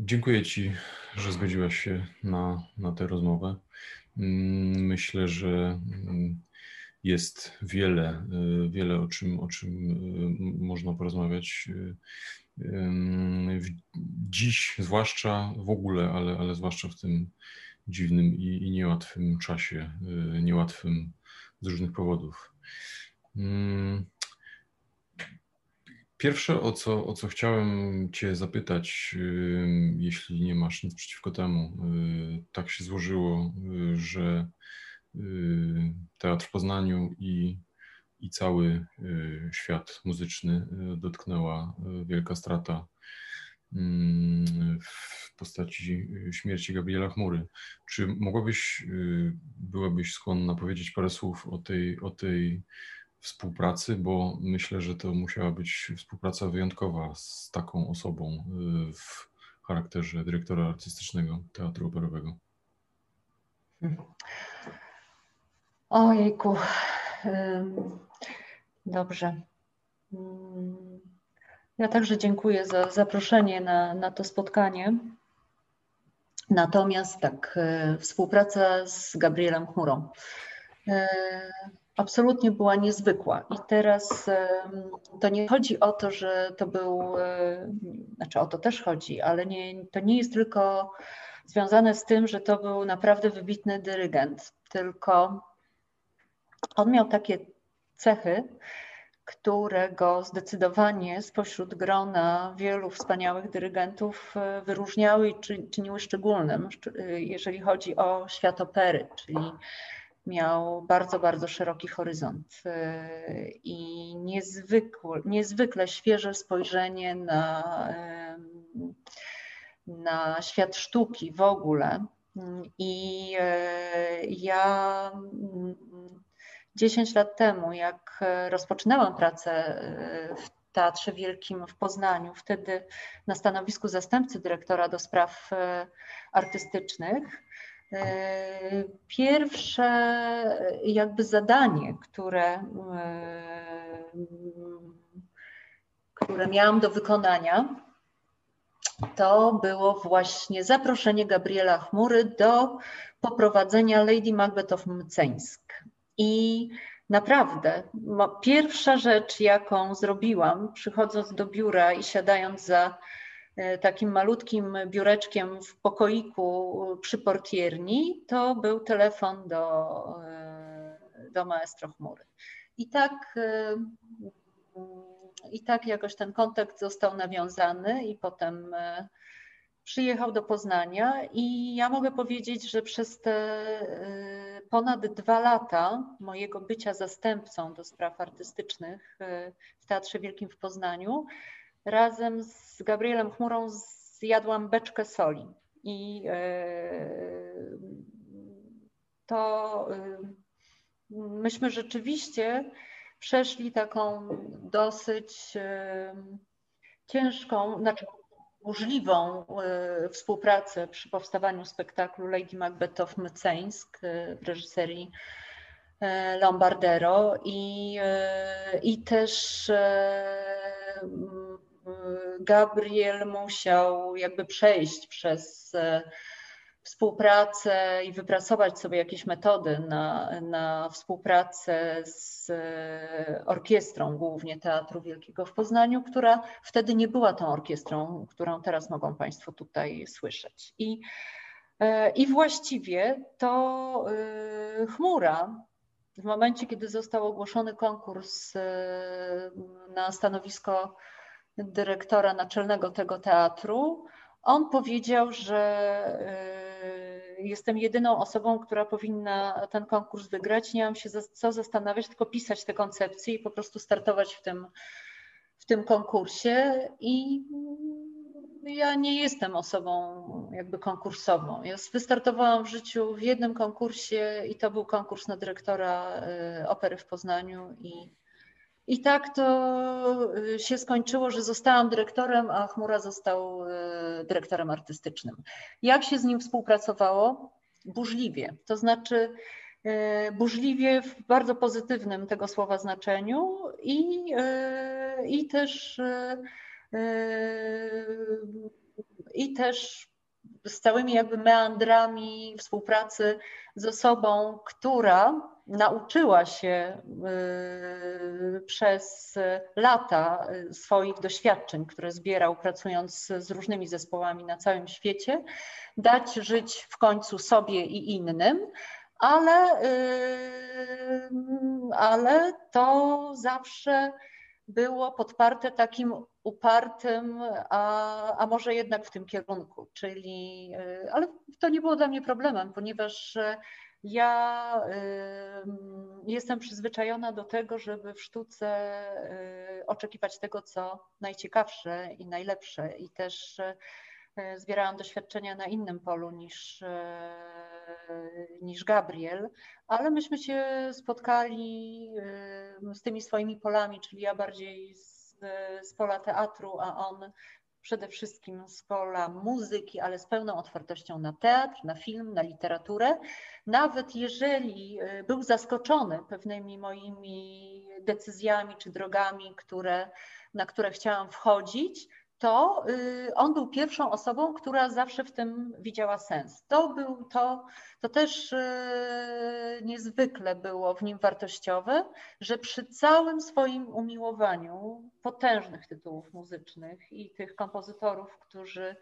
Dziękuję Ci, że zgodziłaś się na, na tę rozmowę. Mm, myślę, że mm, jest wiele, y, wiele o czym, o czym y, można porozmawiać. Y, dziś, zwłaszcza w ogóle, ale, ale zwłaszcza w tym dziwnym i, i niełatwym czasie, niełatwym z różnych powodów. Pierwsze, o co, o co chciałem Cię zapytać, jeśli nie masz nic przeciwko temu, y, tak się złożyło, y, że y, teatr w Poznaniu i, i cały świat muzyczny dotknęła wielka strata w postaci śmierci Gabriela Chmury. Czy mogłabyś, byłabyś skłonna powiedzieć parę słów o tej, o tej współpracy, bo myślę, że to musiała być współpraca wyjątkowa z taką osobą y, w charakterze dyrektora artystycznego Teatru Operowego. Ojejku. Dobrze. Ja także dziękuję za zaproszenie na, na to spotkanie. Natomiast tak, y, współpraca z Gabrielem Chmurą. Absolutnie była niezwykła. I teraz to nie chodzi o to, że to był, e, znaczy o to też chodzi, ale nie, to nie jest tylko związane z tym, że to był naprawdę wybitny dyrygent, tylko on miał takie cechy, które go zdecydowanie spośród grona wielu wspaniałych dyrygentów e, wyróżniały i czyniły szczególnym, e, jeżeli chodzi o świat opery, czyli miał bardzo, bardzo szeroki horyzont y, i niezwykle, świeże spojrzenie na, na świat sztuki w ogóle. I y, ja 10 lat temu, jak rozpoczynałam pracę y, w Teatrze Wielkim w Poznaniu, wtedy na stanowisku zastępcy dyrektora do spraw artystycznych, pierwsze jakby zadanie, które, e, które miałam do wykonania, to było właśnie zaproszenie Gabriela Chmury do poprowadzenia Lady Macbeth of Mceńsk. I naprawdę pierwsza rzecz, jaką zrobiłam, przychodząc do biura i siadając za E, takim malutkim biureczkiem w pokoiku przy portierni, to był telefon do, e, do maestro chmury. I tak, e, I tak jakoś ten kontakt został nawiązany i potem przyjechał do Poznania i ja mogę powiedzieć, że przez te ponad dwa lata mojego bycia zastępcą do spraw artystycznych w Teatrze Wielkim w Poznaniu, razem z Gabrielem Chmurą zjadłam beczkę soli. I e, to e, myśmy rzeczywiście przeszli taką dosyć e, ciężką, znaczy burzliwą współpracę przy powstawaniu spektaklu Lady Macbeth of Myceńsk w reżyserii Lombardero i, i też Gabriel musiał jakby przejść przez e, współpracę i wypracować sobie jakieś metody na, na współpracę z e, orkiestrą, głównie Teatru Wielkiego w Poznaniu, która wtedy nie była tą orkiestrą, którą teraz mogą Państwo tutaj słyszeć. I, e, i właściwie to chmura w momencie, kiedy został ogłoszony konkurs na stanowisko dyrektora naczelnego tego teatru, on powiedział, że y, jestem jedyną osobą, która powinna ten konkurs wygrać. Nie mam się co zastanawiać, tylko pisać te koncepcje i po prostu startować w tym, w tym konkursie. I ja nie jestem osobą jakby konkursową. Ja wystartowałam w życiu w jednym konkursie i to był konkurs na dyrektora y, opery w Poznaniu i i tak to y, się skończyło, że zostałam dyrektorem, a Chmura został y, dyrektorem artystycznym. Jak się z nim współpracowało? Burzliwie. To znaczy, y, burzliwie w bardzo pozytywnym tego słowa znaczeniu i, i też i też z całymi jakby meandrami współpracy z osobą, która nauczyła się y, przez lata swoich doświadczeń, które zbierał pracując z różnymi zespołami na całym świecie, dać żyć w końcu sobie i innym, ale, y, ale to zawsze było podparte takim upartym, a, a może jednak w tym kierunku, czyli, y, ale to nie było dla mnie problemem, ponieważ ja jestem przyzwyczajona do tego, żeby w sztuce y, oczekiwać tego, co najciekawsze i najlepsze. I też y, zbierałam doświadczenia na innym polu niż, niż Gabriel, ale myśmy się spotkali z tymi swoimi polami, czyli ja bardziej z, z pola teatru, a on przede wszystkim z pola muzyki, ale z pełną otwartością na teatr, na film, na literaturę. Nawet jeżeli y, był zaskoczony pewnymi moimi decyzjami czy drogami, które, na które chciałam wchodzić, to y, on był pierwszą osobą, która zawsze w tym widziała sens. To był to, to też y, niezwykle było w nim wartościowe, że przy całym swoim umiłowaniu potężnych tytułów muzycznych i tych kompozytorów, którzy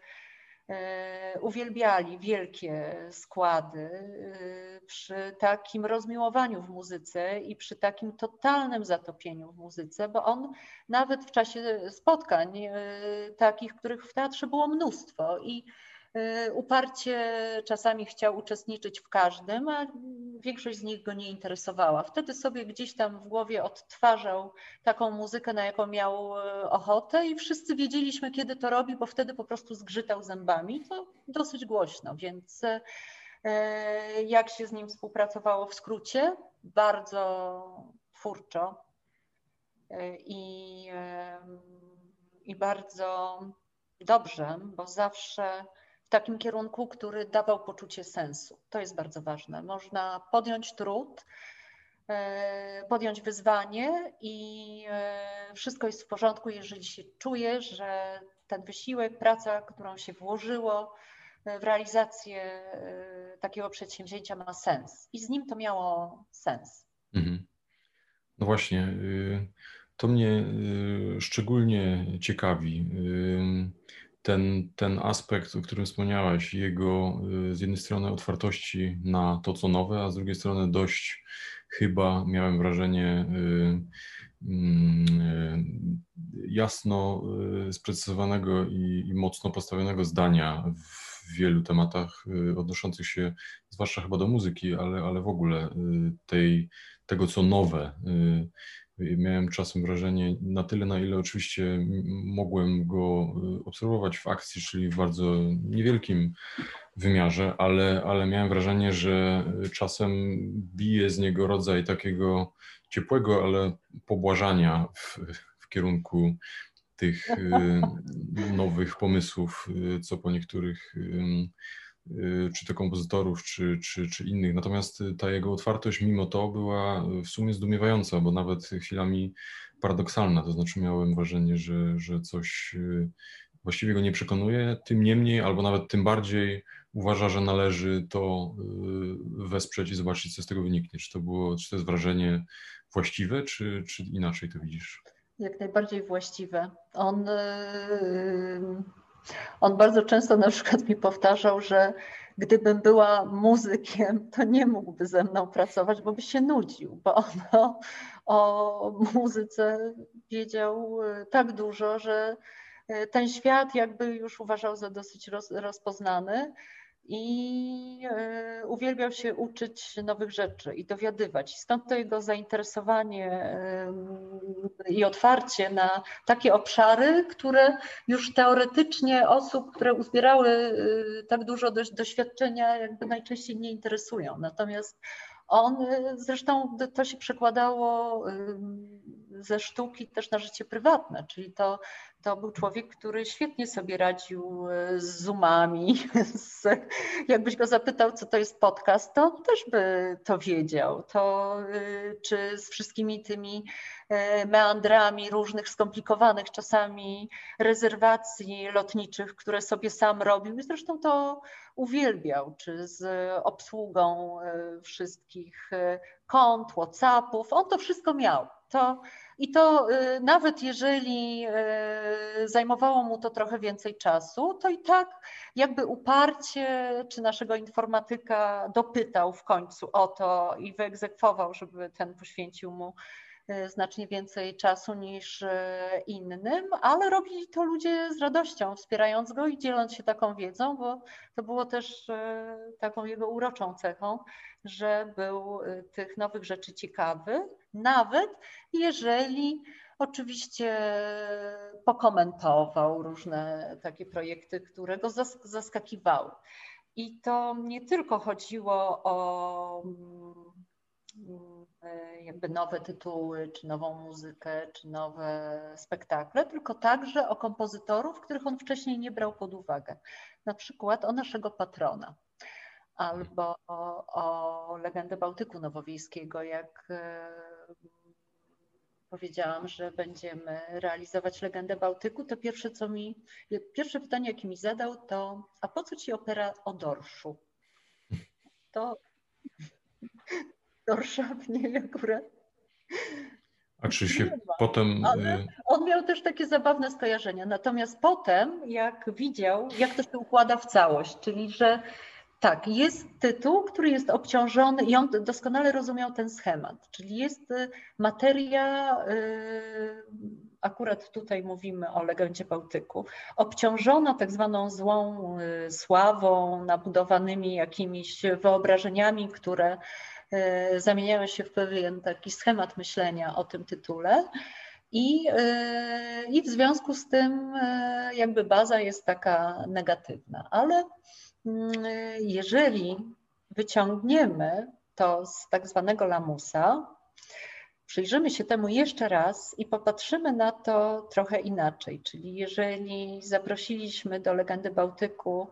uwielbiali wielkie składy e, przy takim rozmiłowaniu w muzyce i przy takim totalnym zatopieniu w muzyce, bo on nawet w czasie spotkań, e, takich, których w teatrze było mnóstwo i uparcie czasami chciał uczestniczyć w każdym, a większość z nich go nie interesowała. Wtedy sobie gdzieś tam w głowie odtwarzał taką muzykę, na jaką miał y, ochotę i wszyscy wiedzieliśmy, kiedy to robi, bo wtedy po prostu zgrzytał zębami. To dosyć głośno, więc y, jak się z nim współpracowało w skrócie? Bardzo twórczo i, i bardzo dobrze, bo zawsze w takim kierunku, który dawał poczucie sensu. To jest bardzo ważne. Można podjąć trud, e, podjąć wyzwanie i e, wszystko jest w porządku, jeżeli się czuje, że ten wysiłek, praca, którą się włożyło e, w realizację takiego przedsięwzięcia ma sens. I z nim to miało sens. Mhm. No właśnie, y, to mnie y, szczególnie ciekawi ten, ten aspekt, o którym wspomniałaś, jego y, z jednej strony otwartości na to, co nowe, a z drugiej strony dość chyba miałem wrażenie y, mm, y, jasno sprecyzowanego i, i mocno postawionego zdania w wielu tematach odnoszących się zwłaszcza chyba do muzyki, ale, ale w ogóle tej, tego, co nowe miałem czasem wrażenie, na tyle, na ile oczywiście mogłem go y, obserwować w akcji, czyli w bardzo niewielkim wymiarze, ale, ale miałem wrażenie, że czasem bije z niego rodzaj takiego ciepłego, ale pobłażania w, w kierunku tych y, nowych pomysłów, y, co po niektórych Y, czy to kompozytorów, czy, czy, czy innych. Natomiast ta jego otwartość mimo to była w sumie zdumiewająca, bo nawet chwilami paradoksalna. To znaczy miałem wrażenie, że, że coś y, właściwie go nie przekonuje, tym niemniej, albo nawet tym bardziej uważa, że należy to y, wesprzeć i zobaczyć, co z tego wyniknie. Czy to było, czy to jest wrażenie właściwe, czy, czy inaczej to widzisz? Jak najbardziej właściwe. On on bardzo często na przykład mi powtarzał, że gdybym była muzykiem, to nie mógłby ze mną pracować, bo by się nudził, bo on o, o muzyce wiedział e, tak dużo, że e, ten świat jakby już uważał za dosyć roz, rozpoznany i e, uwielbiał się uczyć nowych rzeczy i dowiadywać. Stąd to jego zainteresowanie i otwarcie na takie obszary, które już teoretycznie osób, które uzbierały e, tak dużo doświadczenia, jakby najczęściej nie interesują. Natomiast on, e, zresztą to się przekładało ze sztuki też na życie prywatne, czyli to, to był człowiek, który świetnie sobie radził e, z zoomami. Z, jakbyś go zapytał, co to jest podcast, to też by to wiedział. To czy z wszystkimi tymi meandrami różnych skomplikowanych czasami rezerwacji lotniczych, które sobie sam robił. I zresztą to uwielbiał, czy z obsługą e, wszystkich e, kont, WhatsAppów. On to wszystko miał. To, I to e, nawet jeżeli zajmowało mu to trochę więcej czasu, to i tak jakby uparcie, czy naszego informatyka dopytał w końcu o to i wyegzekwował, żeby ten poświęcił mu E, znacznie więcej czasu niż innym, ale robili to ludzie z radością, wspierając go i dzieląc się taką wiedzą, bo to było też taką jego uroczą cechą, że był tych nowych rzeczy ciekawy, nawet jeżeli oczywiście pokomentował różne takie projekty, które go zaskakiwały. I to nie tylko chodziło o mm, E, jakby nowe tytuły, czy nową muzykę, czy nowe spektakle, tylko także o kompozytorów, których on wcześniej nie brał pod uwagę. Na przykład o naszego patrona albo o, o legendę Bałtyku Nowowiejskiego, jak e, powiedziałam, że będziemy realizować legendę Bałtyku, to pierwsze, co mi, pierwsze pytanie, jakie mi zadał, to a po co ci opera o dorszu? To Dorsza mnie akurat. A czy się potem. Ale y, on miał też takie zabawne skojarzenia. Natomiast potem, jak widział, jak to się układa w całość, czyli że tak, jest tytuł, który jest obciążony i on doskonale rozumiał ten schemat, czyli jest y, materia, y, akurat tutaj mówimy o legendzie Bałtyku, obciążona tak zwaną złą sławą, nabudowanymi jakimiś wyobrażeniami, które zamieniają się w pewien taki schemat myślenia o tym tytule. I, I w związku z tym jakby baza jest taka negatywna. Ale jeżeli wyciągniemy to z tak zwanego lamusa, przyjrzymy się temu jeszcze raz i popatrzymy na to trochę inaczej. Czyli jeżeli zaprosiliśmy do legendy Bałtyku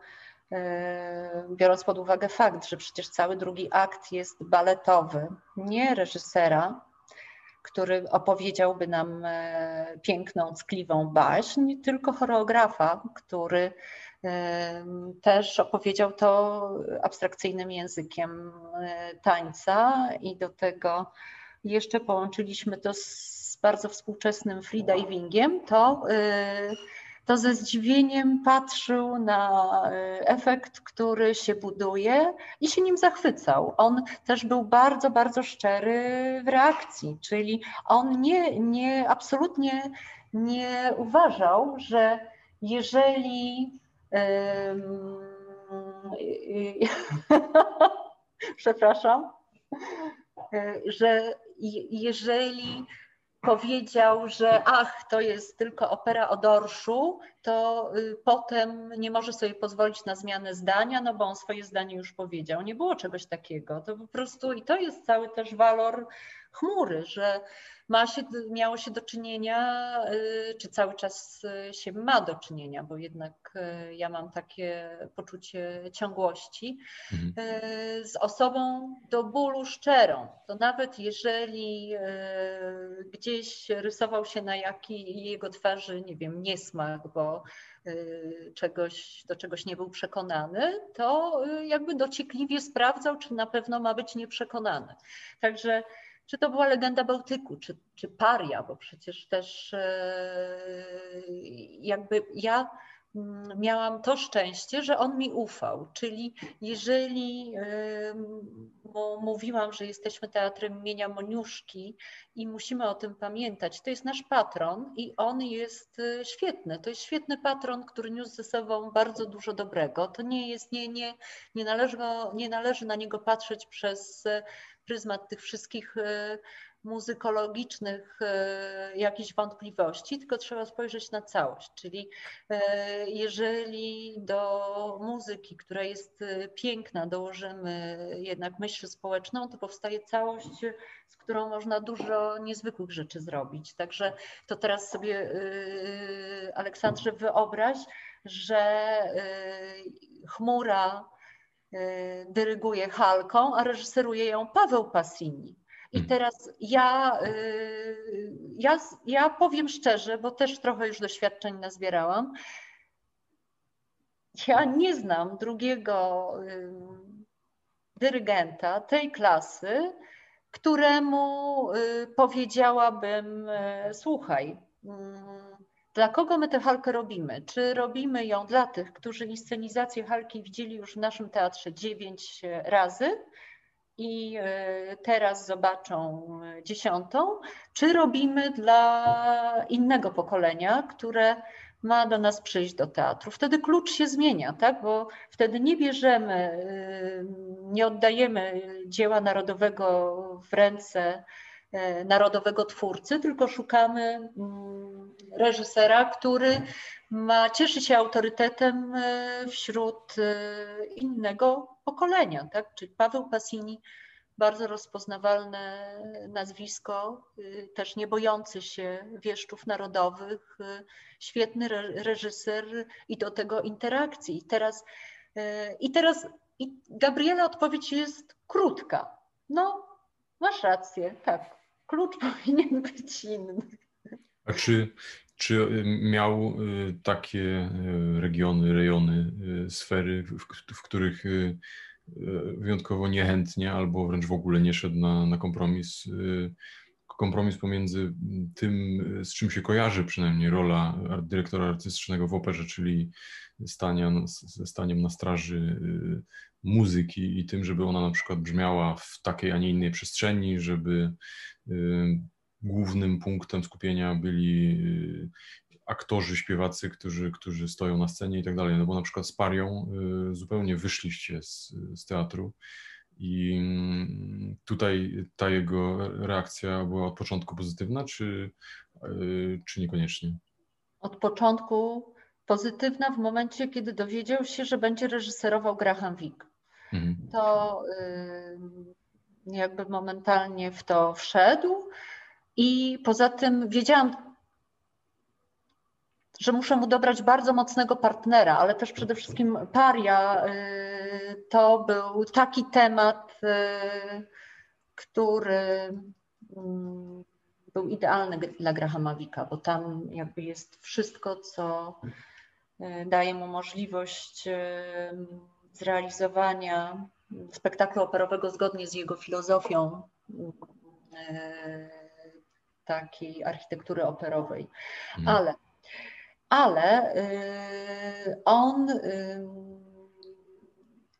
E, biorąc pod uwagę fakt, że przecież cały drugi akt jest baletowy, nie reżysera, który opowiedziałby nam e, piękną, ckliwą baśń, tylko choreografa, który też opowiedział to abstrakcyjnym językiem tańca i do tego jeszcze połączyliśmy to z bardzo współczesnym freedivingiem, to to ze zdziwieniem patrzył na e, efekt, który się buduje i się nim zachwycał. On też był bardzo, bardzo szczery w reakcji, czyli on nie, nie absolutnie nie uważał, że jeżeli przepraszam, e, że jeżeli powiedział, że ach, to jest tylko opera o dorszu, to y, potem nie może sobie pozwolić na zmianę zdania, no bo on swoje zdanie już powiedział. Nie było czegoś takiego. To po prostu i to jest cały też walor chmury, że ma się, miało się do czynienia, y, czy cały czas y, się ma do czynienia, bo jednak y, ja mam takie poczucie ciągłości, mhm. z osobą do bólu szczerą. To nawet jeżeli gdzieś rysował się na jaki jego twarzy, nie wiem, niesmak, bo czegoś, do czegoś nie był przekonany, to jakby dociekliwie sprawdzał, czy na pewno ma być nieprzekonany. Także czy to była legenda Bałtyku, czy, czy paria, bo przecież też e, jakby ja miałam to szczęście, że on mi ufał. Czyli jeżeli mówiłam, że jesteśmy teatrem imienia Moniuszki i musimy o tym pamiętać, to jest nasz patron i on jest e, świetny. To jest świetny patron, który niósł ze sobą bardzo dużo dobrego. To nie jest, nie, nie, nie, należy, nie należy na niego patrzeć przez pryzmat tych wszystkich e, muzykologicznych e, jakichś wątpliwości, tylko trzeba spojrzeć na całość. Czyli e, jeżeli do muzyki, która jest e, piękna, dołożymy jednak myśl społeczną, to powstaje całość, z którą można dużo niezwykłych rzeczy zrobić. Także to teraz sobie, Aleksandrze, wyobraź, że chmura dyryguje Halką, a reżyseruje ją Paweł Passini. I hmm. teraz ja, y, ja, ja powiem szczerze, bo też trochę już doświadczeń nazbierałam. Ja nie znam drugiego y, dyrygenta tej klasy, któremu y, powiedziałabym: Słuchaj, mm, dla kogo my tę halkę robimy? Czy robimy ją dla tych, którzy inscenizację halki widzieli już w naszym teatrze dziewięć razy? I e, teraz zobaczą dziesiątą, czy robimy dla innego pokolenia, które ma do nas przyjść do teatru. Wtedy klucz się zmienia, tak? bo wtedy nie bierzemy, e, nie oddajemy dzieła narodowego w ręce e, narodowego twórcy, tylko szukamy mm, reżysera, który ma, cieszy się autorytetem wśród innego pokolenia, tak? Czyli Paweł Passini, bardzo rozpoznawalne nazwisko, y, też nie bojący się wieszczów narodowych, świetny reżyser i do tego interakcji. I teraz, i teraz i Gabriela odpowiedź jest krótka. No, masz rację, tak. Klucz powinien być inny. A czy, czy miał takie regiony, rejony, sfery, w, których wyjątkowo niechętnie albo wręcz w ogóle nie szedł na, na kompromis. Kompromis pomiędzy tym, z czym się kojarzy przynajmniej rola dyrektora artystycznego w operze, czyli stania, staniem na straży muzyki i tym, żeby ona na przykład brzmiała w takiej, a nie innej przestrzeni, żeby głównym punktem skupienia byli aktorzy, śpiewacy, którzy, którzy stoją na scenie i tak dalej. No bo na przykład z Parią y, zupełnie wyszliście z, z teatru i mm, tutaj ta jego reakcja była od początku pozytywna, czy, y, czy niekoniecznie? Od początku pozytywna w momencie, kiedy dowiedział się, że będzie reżyserował Graham Wick. Mhm. To y, jakby momentalnie w to wszedł. I poza tym wiedziałam że muszę mu dobrać bardzo mocnego partnera, ale też przede wszystkim paria y, to był taki temat, y, który mm, był idealny dla Grahama Wicka, bo tam jakby jest wszystko, co y, daje mu możliwość zrealizowania spektaklu operowego zgodnie z jego filozofią takiej architektury operowej. Mhm. Ale ale y, on y,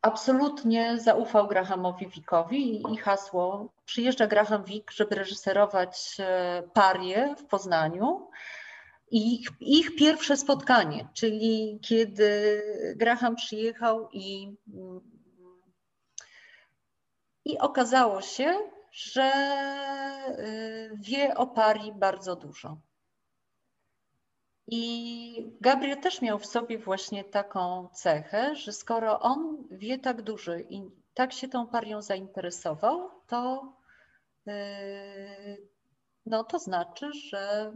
absolutnie zaufał Grahamowi Wickowi i hasło przyjeżdża Graham Wick, żeby reżyserować e, parię w Poznaniu. I ich, ich pierwsze spotkanie, czyli kiedy Graham przyjechał i, i okazało się, że y, wie o parii bardzo dużo. I Gabriel też miał w sobie właśnie taką cechę, że skoro on wie tak dużo i tak się tą parią zainteresował, to, yy, no to znaczy, że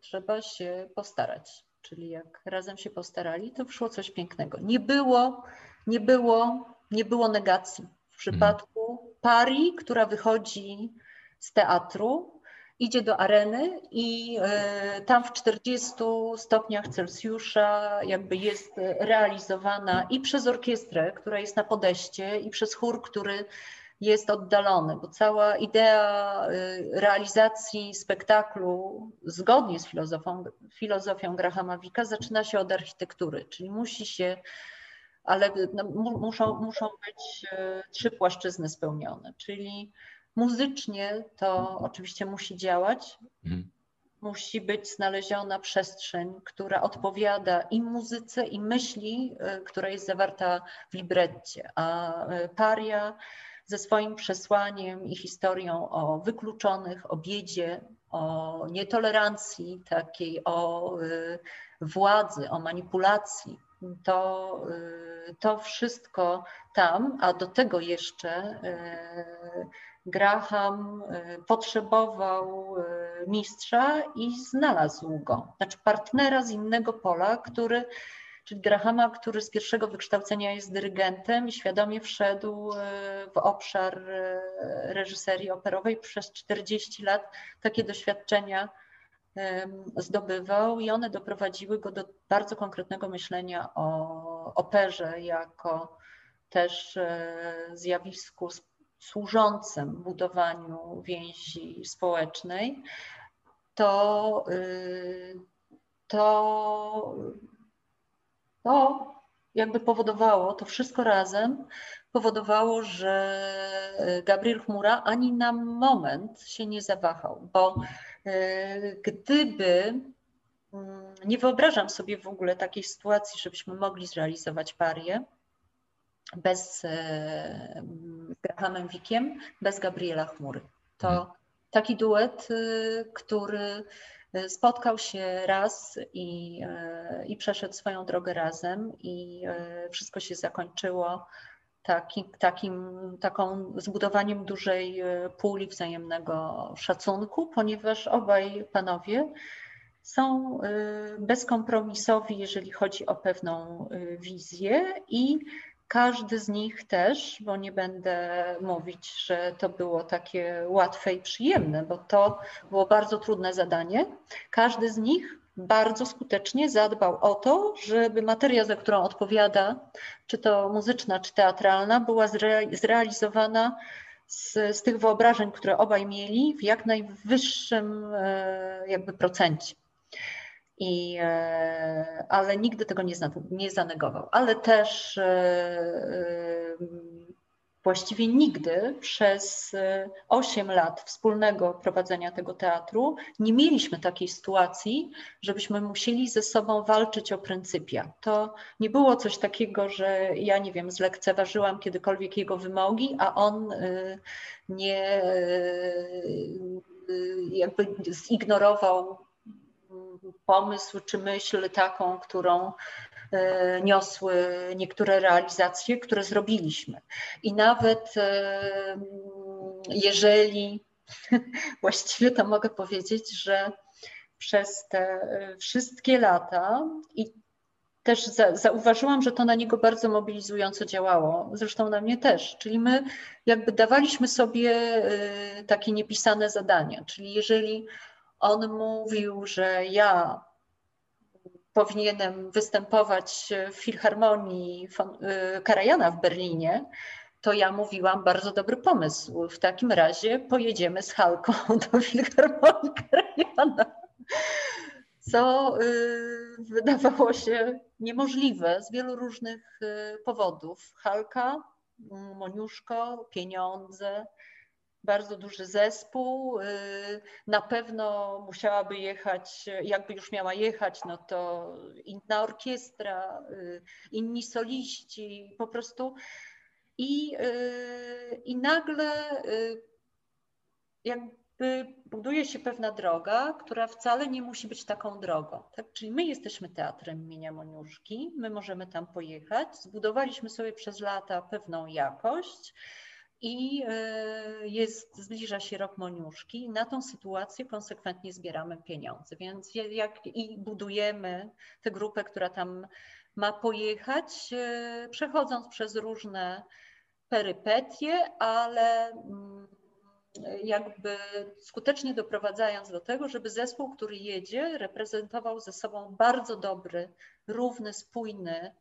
trzeba się postarać. Czyli jak razem się postarali, to wyszło coś pięknego. Nie było, nie było, nie było negacji. W przypadku pari, która wychodzi z teatru, idzie do areny i e, tam w 40 stopniach Celsjusza jakby jest realizowana i przez orkiestrę, która jest na podejście, i przez chór, który jest oddalony, bo cała idea e, realizacji spektaklu zgodnie z filozofią, filozofią Grahama Wicka zaczyna się od architektury, czyli musi się, ale no, muszą, muszą być e, trzy płaszczyzny spełnione, czyli Muzycznie to oczywiście musi działać. Mhm. Musi być znaleziona przestrzeń, która odpowiada i muzyce, i myśli, y, która jest zawarta w libretcie. A y, paria ze swoim przesłaniem i historią o wykluczonych, o biedzie, o nietolerancji takiej, o władzy, o manipulacji. To, to wszystko tam, a do tego jeszcze Graham y, potrzebował y, mistrza i znalazł go. Znaczy partnera z innego pola, który, czyli Grahama, który z pierwszego wykształcenia jest dyrygentem i świadomie wszedł y, w obszar reżyserii operowej. Przez 40 lat takie doświadczenia zdobywał i one doprowadziły go do bardzo konkretnego myślenia o operze jako też zjawisku służącym budowaniu więzi społecznej, to, y, to, to jakby powodowało, to wszystko razem powodowało, że Gabriel Chmura ani na moment się nie zawahał, bo gdyby mm, nie wyobrażam sobie w ogóle takiej sytuacji, żebyśmy mogli zrealizować parię, bez e, Grahamem Wickiem, bez Gabriela Chmury. To mhm. taki duet, y, który spotkał się raz i, i przeszedł swoją drogę razem i wszystko się zakończyło taki, takim, taką zbudowaniem dużej puli wzajemnego szacunku, ponieważ obaj panowie są bezkompromisowi, jeżeli chodzi o pewną wizję i każdy z nich też, bo nie będę mówić, że to było takie łatwe i przyjemne, bo to było bardzo trudne zadanie. Każdy z nich bardzo skutecznie zadbał o to, żeby materia, za którą odpowiada, czy to muzyczna, czy teatralna, była zrealizowana z, z tych wyobrażeń, które obaj mieli, w jak najwyższym e, jakby procencie. I, e, ale nigdy tego nie, nie zanegował. Ale też e, właściwie nigdy przez 8 lat wspólnego prowadzenia tego teatru nie mieliśmy takiej sytuacji, żebyśmy musieli ze sobą walczyć o pryncypia. To nie było coś takiego, że ja nie wiem, zlekceważyłam kiedykolwiek jego wymogi, a on nie jakby zignorował pomysł czy myśl taką, którą e, niosły niektóre realizacje, które zrobiliśmy. I nawet e, jeżeli, właściwie to mogę powiedzieć, że przez te wszystkie lata i też zauważyłam, że to na niego bardzo mobilizująco działało, zresztą na mnie też, czyli my jakby dawaliśmy sobie e, takie niepisane zadania, czyli jeżeli on mówił, że ja powinienem występować w Filharmonii y, Karajana w Berlinie, to ja mówiłam, bardzo dobry pomysł. W takim razie pojedziemy z Halką do Filharmonii Karajana. Co y, wydawało się niemożliwe z wielu różnych y, powodów. Halka, Moniuszko, pieniądze, bardzo duży zespół. Y, na pewno musiałaby jechać, jakby już miała jechać, no to inna orkiestra, y, inni soliści, po prostu. I, y, i nagle jakby buduje się pewna droga, która wcale nie musi być taką drogą. Tak? Czyli my jesteśmy teatrem imienia Moniuszki, my możemy tam pojechać, zbudowaliśmy sobie przez lata pewną jakość i e, jest, zbliża się rok Moniuszki i na tą sytuację konsekwentnie zbieramy pieniądze. Więc jak i budujemy tę grupę, która tam ma pojechać, e, przechodząc przez różne perypetie, ale mm, jakby skutecznie doprowadzając do tego, żeby zespół, który jedzie, reprezentował ze sobą bardzo dobry, równy, spójny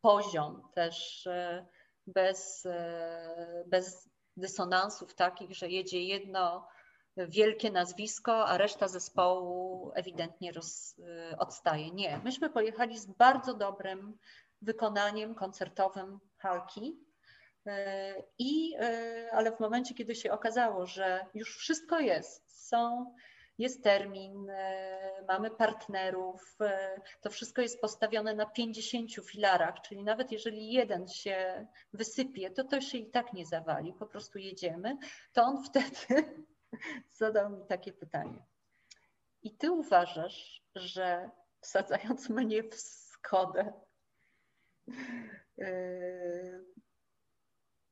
poziom też e, bez, e, bez dysonansów takich, że jedzie jedno wielkie nazwisko, a reszta zespołu ewidentnie roz, e, odstaje. Nie, myśmy pojechali z bardzo dobrym wykonaniem koncertowym Halki. E, I, ale w momencie, kiedy się okazało, że już wszystko jest, są jest termin, mamy partnerów. To wszystko jest postawione na 50 filarach, czyli nawet jeżeli jeden się wysypie, to to się i tak nie zawali, po prostu jedziemy. To on wtedy zadał mi takie pytanie. I ty uważasz, że wsadzając mnie w Skodę, yy,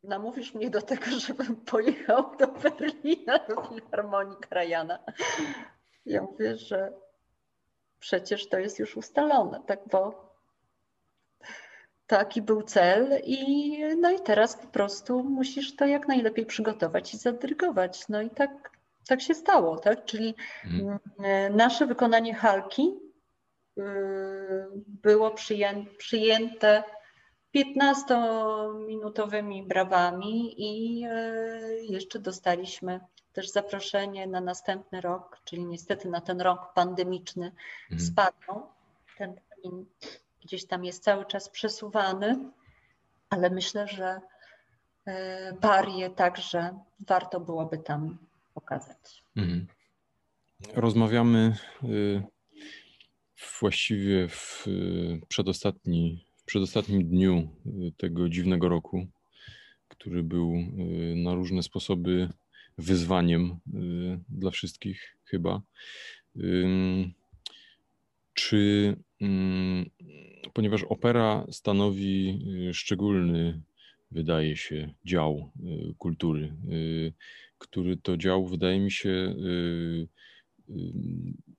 namówisz mnie do tego, żebym pojechał do Berlina, do Filharmonii Krajana. Ja mówię, że przecież to jest już ustalone, tak, bo taki był cel i no i teraz po prostu musisz to jak najlepiej przygotować i zadrygować. No i tak, tak się stało, tak? Czyli mhm. nasze wykonanie Halki y, było przyjęte 15-minutowymi brawami i y, jeszcze dostaliśmy też zaproszenie na następny rok, czyli niestety na ten rok pandemiczny mhm. spadł. Ten termin gdzieś tam jest cały czas przesuwany, ale myślę, że Barię y, także warto byłoby tam pokazać. Mhm. Rozmawiamy y, właściwie w przedostatni, przedostatnim dniu tego dziwnego roku, który był na różne sposoby wyzwaniem y, dla wszystkich chyba. Czy, ponieważ opera stanowi y, szczególny, wydaje się, dział y, kultury, który to dział, wydaje mi się,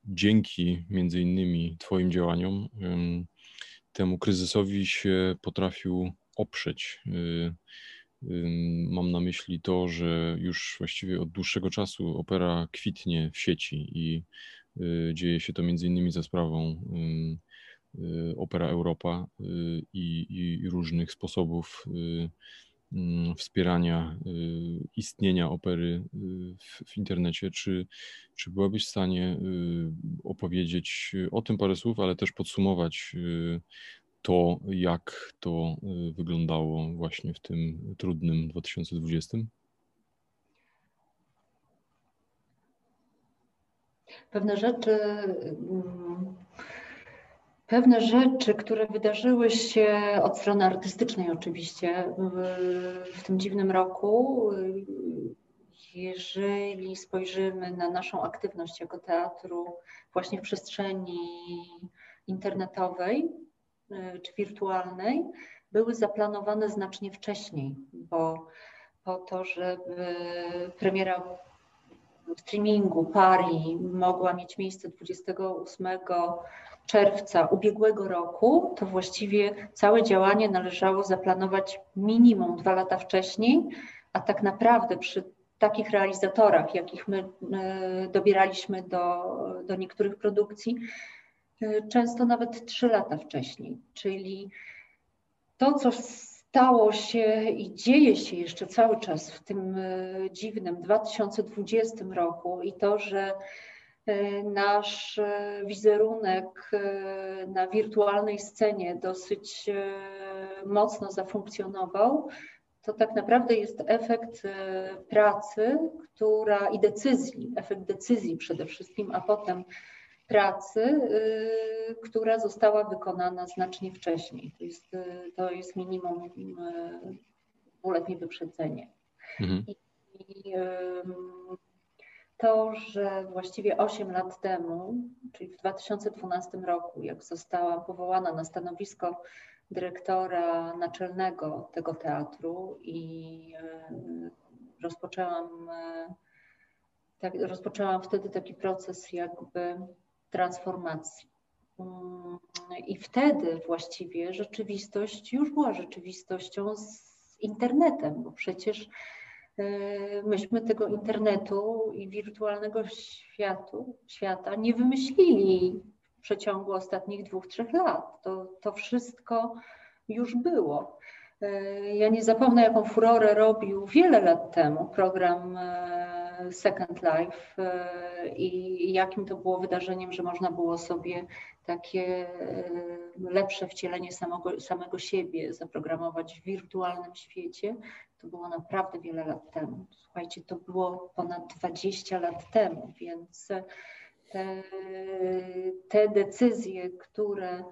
dzięki między innymi Twoim działaniom, temu kryzysowi się potrafił oprzeć. Mam na myśli to, że już właściwie od dłuższego czasu opera kwitnie w sieci i y, dzieje się to między innymi za sprawą y, Opera Europa y, i, i różnych sposobów wspierania istnienia opery w, w, internecie. Czy, czy byłabyś w stanie opowiedzieć o tym parę słów, ale też podsumować to, jak to y, wyglądało właśnie w tym trudnym 2020? Pewne rzeczy, mm, pewne rzeczy, które wydarzyły się od strony artystycznej oczywiście w, tym dziwnym roku, jeżeli spojrzymy na naszą aktywność jako teatru właśnie w przestrzeni internetowej, Y, czy wirtualnej były zaplanowane znacznie wcześniej, bo po to, żeby premiera streamingu Pari mogła mieć miejsce 28 czerwca ubiegłego roku, to właściwie całe działanie należało zaplanować minimum dwa lata wcześniej, a tak naprawdę przy takich realizatorach, jakich my y, dobieraliśmy do, do niektórych produkcji, Y, często nawet trzy lata wcześniej. Czyli to, co stało się i dzieje się jeszcze cały czas w tym y, dziwnym 2020 roku i to, że nasz wizerunek na wirtualnej scenie dosyć mocno zafunkcjonował, to tak naprawdę jest efekt pracy, która i decyzji, efekt decyzji przede wszystkim, a potem pracy, która została wykonana znacznie wcześniej. To jest, to jest minimum dwuletnie wyprzedzenie. Mhm. I, I to, że właściwie 8 lat temu, czyli w 2012 roku, jak zostałam powołana na stanowisko dyrektora naczelnego tego teatru i rozpoczęłam, tak, rozpoczęłam wtedy taki proces jakby transformacji. Mm, I wtedy właściwie rzeczywistość już była rzeczywistością z internetem, bo przecież myśmy tego internetu i wirtualnego światu, świata nie wymyślili w przeciągu ostatnich dwóch, trzech lat. To, to wszystko już było. Y, ja nie zapomnę, jaką furorę robił wiele lat temu program y, Second Life i jakim to było wydarzeniem, że można było sobie takie lepsze wcielenie samego, samego siebie zaprogramować w wirtualnym świecie, to było naprawdę wiele lat temu. Słuchajcie, to było ponad 20 lat temu, więc te, te decyzje, które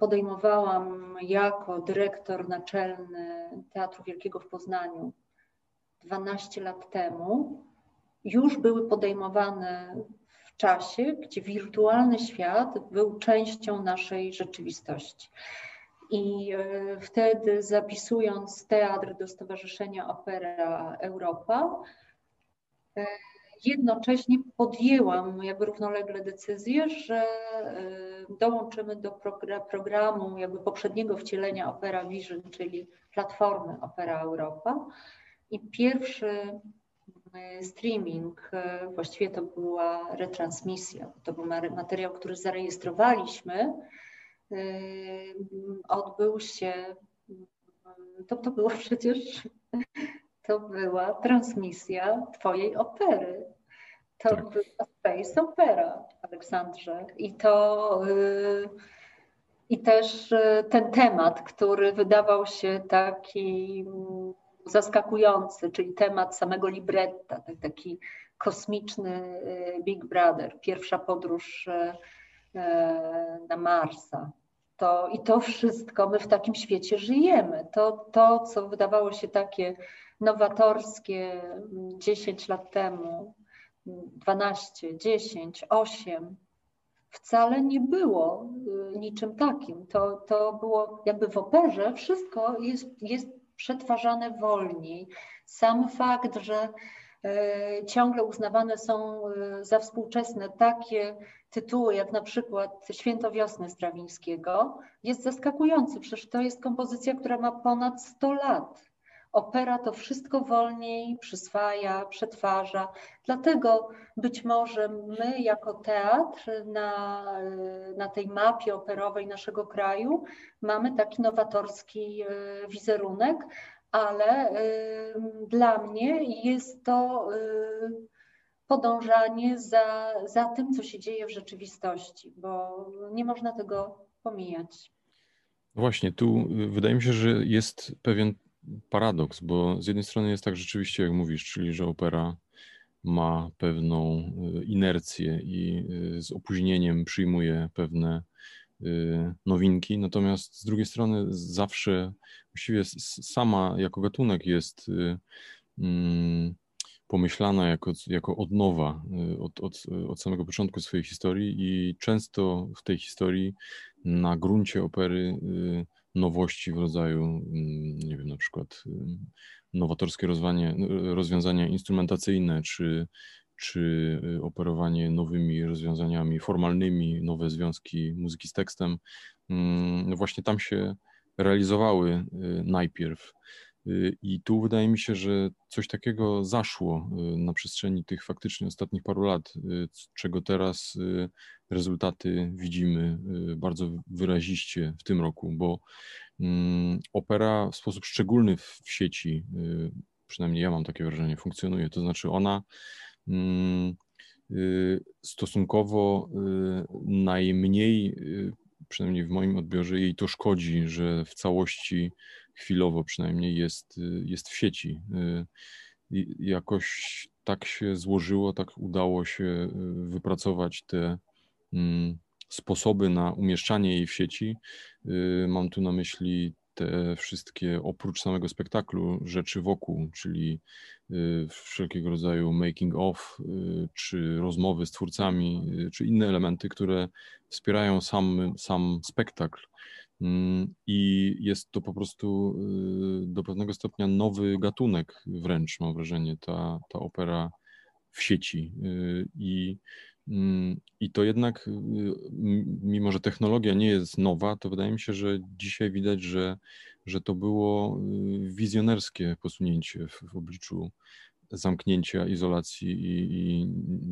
podejmowałam jako dyrektor naczelny Teatru Wielkiego w Poznaniu 12 lat temu, już były podejmowane w czasie, gdzie wirtualny świat był częścią naszej rzeczywistości. I e, wtedy zapisując teatr do Stowarzyszenia Opera Europa, e, jednocześnie podjęłam jakby równolegle decyzję, że e, dołączymy do programu jakby poprzedniego wcielenia Opera Vision, czyli platformy Opera Europa. I pierwszy streaming, właściwie to była retransmisja, to był materiał, który zarejestrowaliśmy odbył się, to, to było przecież, to była transmisja Twojej opery. To tak. była Space Opera, Aleksandrze. I to i też ten temat, który wydawał się taki zaskakujący, czyli temat samego libretta, taki kosmiczny y, Big Brother, pierwsza podróż na Marsa to, I to wszystko, my w takim świecie żyjemy. To, to, co wydawało się takie nowatorskie 10 lat temu, 12, 10, 8, wcale nie było y, niczym takim. To, to było jakby w operze, wszystko jest, jest przetwarzane wolniej. Sam fakt, że y, ciągle uznawane są y, za współczesne takie tytuły, jak na przykład Święto Wiosny Strawińskiego, jest zaskakujący. Przecież to jest kompozycja, która ma ponad 100 lat. Opera to wszystko wolniej przyswaja, przetwarza. Dlatego być może my, jako teatr, na, na tej mapie operowej naszego kraju, mamy taki nowatorski e, wizerunek, ale y, dla mnie jest to. Y, podążanie za, za tym, co się dzieje w rzeczywistości, bo nie można tego pomijać. Właśnie, tu y, wydaje mi się, że jest pewien paradoks, bo z jednej strony jest tak rzeczywiście, jak mówisz, czyli że opera ma pewną y, inercję i y, z opóźnieniem przyjmuje pewne nowinki, natomiast z drugiej strony zawsze właściwie sama jako gatunek jest mm, pomyślana jako, jako odnowa y, od, od, od samego początku swojej historii i często w tej historii na gruncie opery y, nowości w rodzaju, mm, nie wiem, na przykład y, nowatorskie rozwiązania, rozwiązania instrumentacyjne, czy, czy operowanie nowymi rozwiązaniami formalnymi, nowe związki muzyki z tekstem, mm, no właśnie tam się realizowały najpierw. Y, I tu wydaje mi się, że coś takiego zaszło y, na przestrzeni tych faktycznie ostatnich paru lat, y, czego teraz rezultaty widzimy bardzo wyraziście w tym roku, bo mm, opera w sposób szczególny w sieci, przynajmniej ja mam takie wrażenie, funkcjonuje. To znaczy ona mm, stosunkowo najmniej, przynajmniej w moim odbiorze, jej to szkodzi, że w całości chwilowo przynajmniej jest, y, jest w sieci. Y, jakoś tak się złożyło, tak udało się y, wypracować te mm, sposoby na umieszczanie jej w sieci. Mam tu na myśli te wszystkie, oprócz samego spektaklu, rzeczy wokół, czyli wszelkiego rodzaju making of, czy rozmowy z twórcami, czy inne elementy, które wspierają sam, sam spektakl. Mm, I jest to po prostu y, do pewnego stopnia nowy gatunek, wręcz mam wrażenie, ta, ta opera w sieci. Y, I, mm, I to jednak, y, mimo że technologia nie jest nowa, to wydaje mi się, że dzisiaj widać, że, że to było wizjonerskie posunięcie w, w obliczu zamknięcia, izolacji i, i,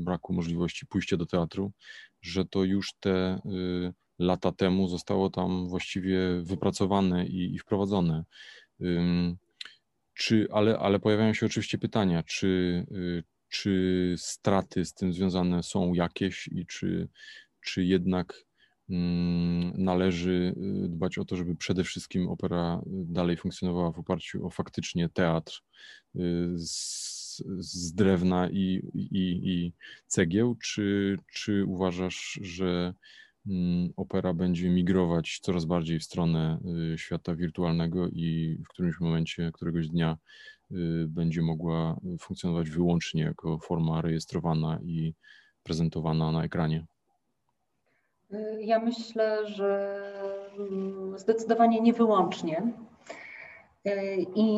braku możliwości pójścia do teatru, że to już te lata temu zostało tam właściwie wypracowane i, i wprowadzone. czy, ale, ale pojawiają się oczywiście pytania, czy, czy straty z tym związane są jakieś i czy, czy jednak należy dbać o to, żeby przede wszystkim opera dalej funkcjonowała w oparciu o faktycznie teatr z z drewna i, i, i cegieł, czy, czy uważasz, że opera będzie migrować coraz bardziej w stronę y, świata wirtualnego i w którymś momencie, któregoś dnia y, będzie mogła funkcjonować wyłącznie jako forma rejestrowana i prezentowana na ekranie? Ja myślę, że mm, zdecydowanie nie wyłącznie. I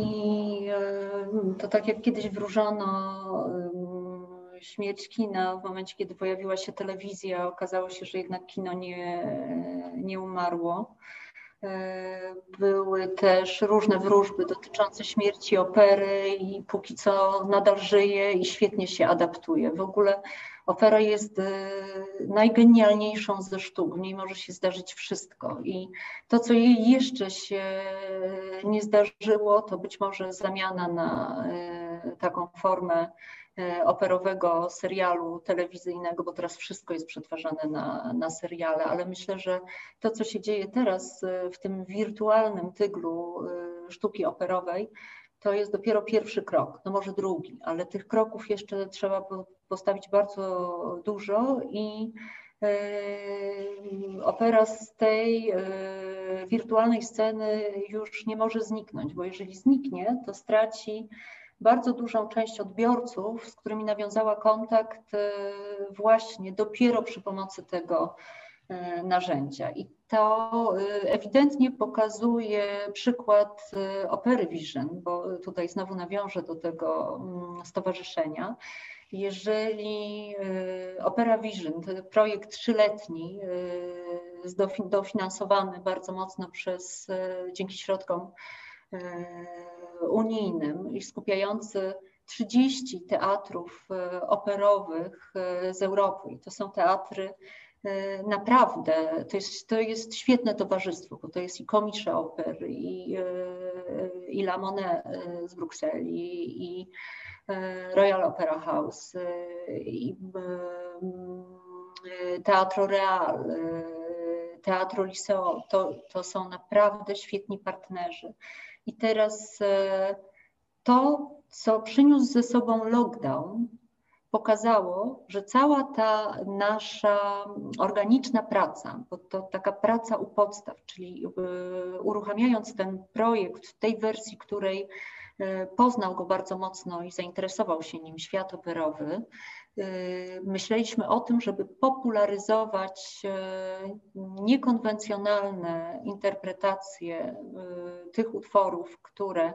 to tak jak kiedyś wróżono śmierć kina, w momencie kiedy pojawiła się telewizja, okazało się, że jednak kino nie, nie umarło. E, były też różne wróżby dotyczące śmierci opery i póki co nadal żyje i świetnie się adaptuje. W ogóle opera jest e, najgenialniejszą ze sztuk, w niej może się zdarzyć wszystko i to, co jej jeszcze się nie zdarzyło, to być może zamiana na e, taką formę operowego serialu telewizyjnego, bo teraz wszystko jest przetwarzane na, na seriale, ale myślę, że to, co się dzieje teraz e, w tym wirtualnym tyglu e, sztuki operowej, to jest dopiero pierwszy krok, no może drugi, ale tych kroków jeszcze trzeba postawić bardzo dużo i opera z tej wirtualnej sceny już nie może zniknąć, bo jeżeli zniknie, to straci bardzo dużą część odbiorców, z którymi nawiązała kontakt e, właśnie dopiero przy pomocy tego e, narzędzia. I to e, ewidentnie pokazuje przykład Opery Vision, bo tutaj znowu nawiążę do tego mm, stowarzyszenia. Jeżeli Opera Vision, projekt trzyletni, dofinansowany bardzo mocno przez, dzięki środkom unijnym i skupiający 30 teatrów e, operowych e, z Europy. I to są teatry e, naprawdę, to jest, to jest świetne towarzystwo, bo to jest i Komisza Opery, i, i La Monet z Brukseli, i Royal Opera House, i Teatro Real, Teatro Liceo. To, to są naprawdę świetni partnerzy. I teraz e, to, co przyniósł ze sobą lockdown, pokazało, że cała ta nasza organiczna praca, bo to taka praca u podstaw, czyli e, uruchamiając ten projekt w tej wersji, której e, poznał go bardzo mocno i zainteresował się nim świat operowy, myśleliśmy o tym, żeby popularyzować niekonwencjonalne interpretacje tych utworów, które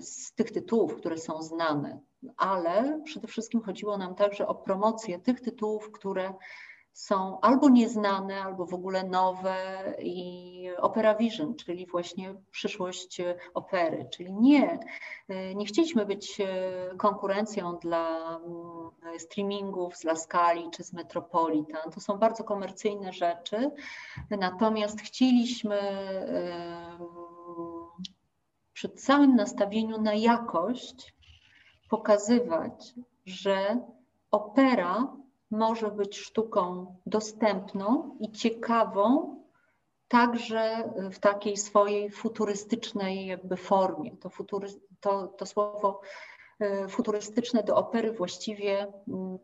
z tych tytułów, które są znane, ale przede wszystkim chodziło nam także o promocję tych tytułów, które są albo nieznane, albo w ogóle nowe i Opera Vision, czyli właśnie przyszłość opery, czyli nie, nie chcieliśmy być konkurencją dla mm, streamingów z Laskali czy z Metropolitan. To są bardzo komercyjne rzeczy, natomiast chcieliśmy przy całym nastawieniu na jakość pokazywać, że opera może być sztuką dostępną i ciekawą, także w takiej swojej futurystycznej jakby formie. To, futury, to, to słowo e, futurystyczne do opery właściwie mm,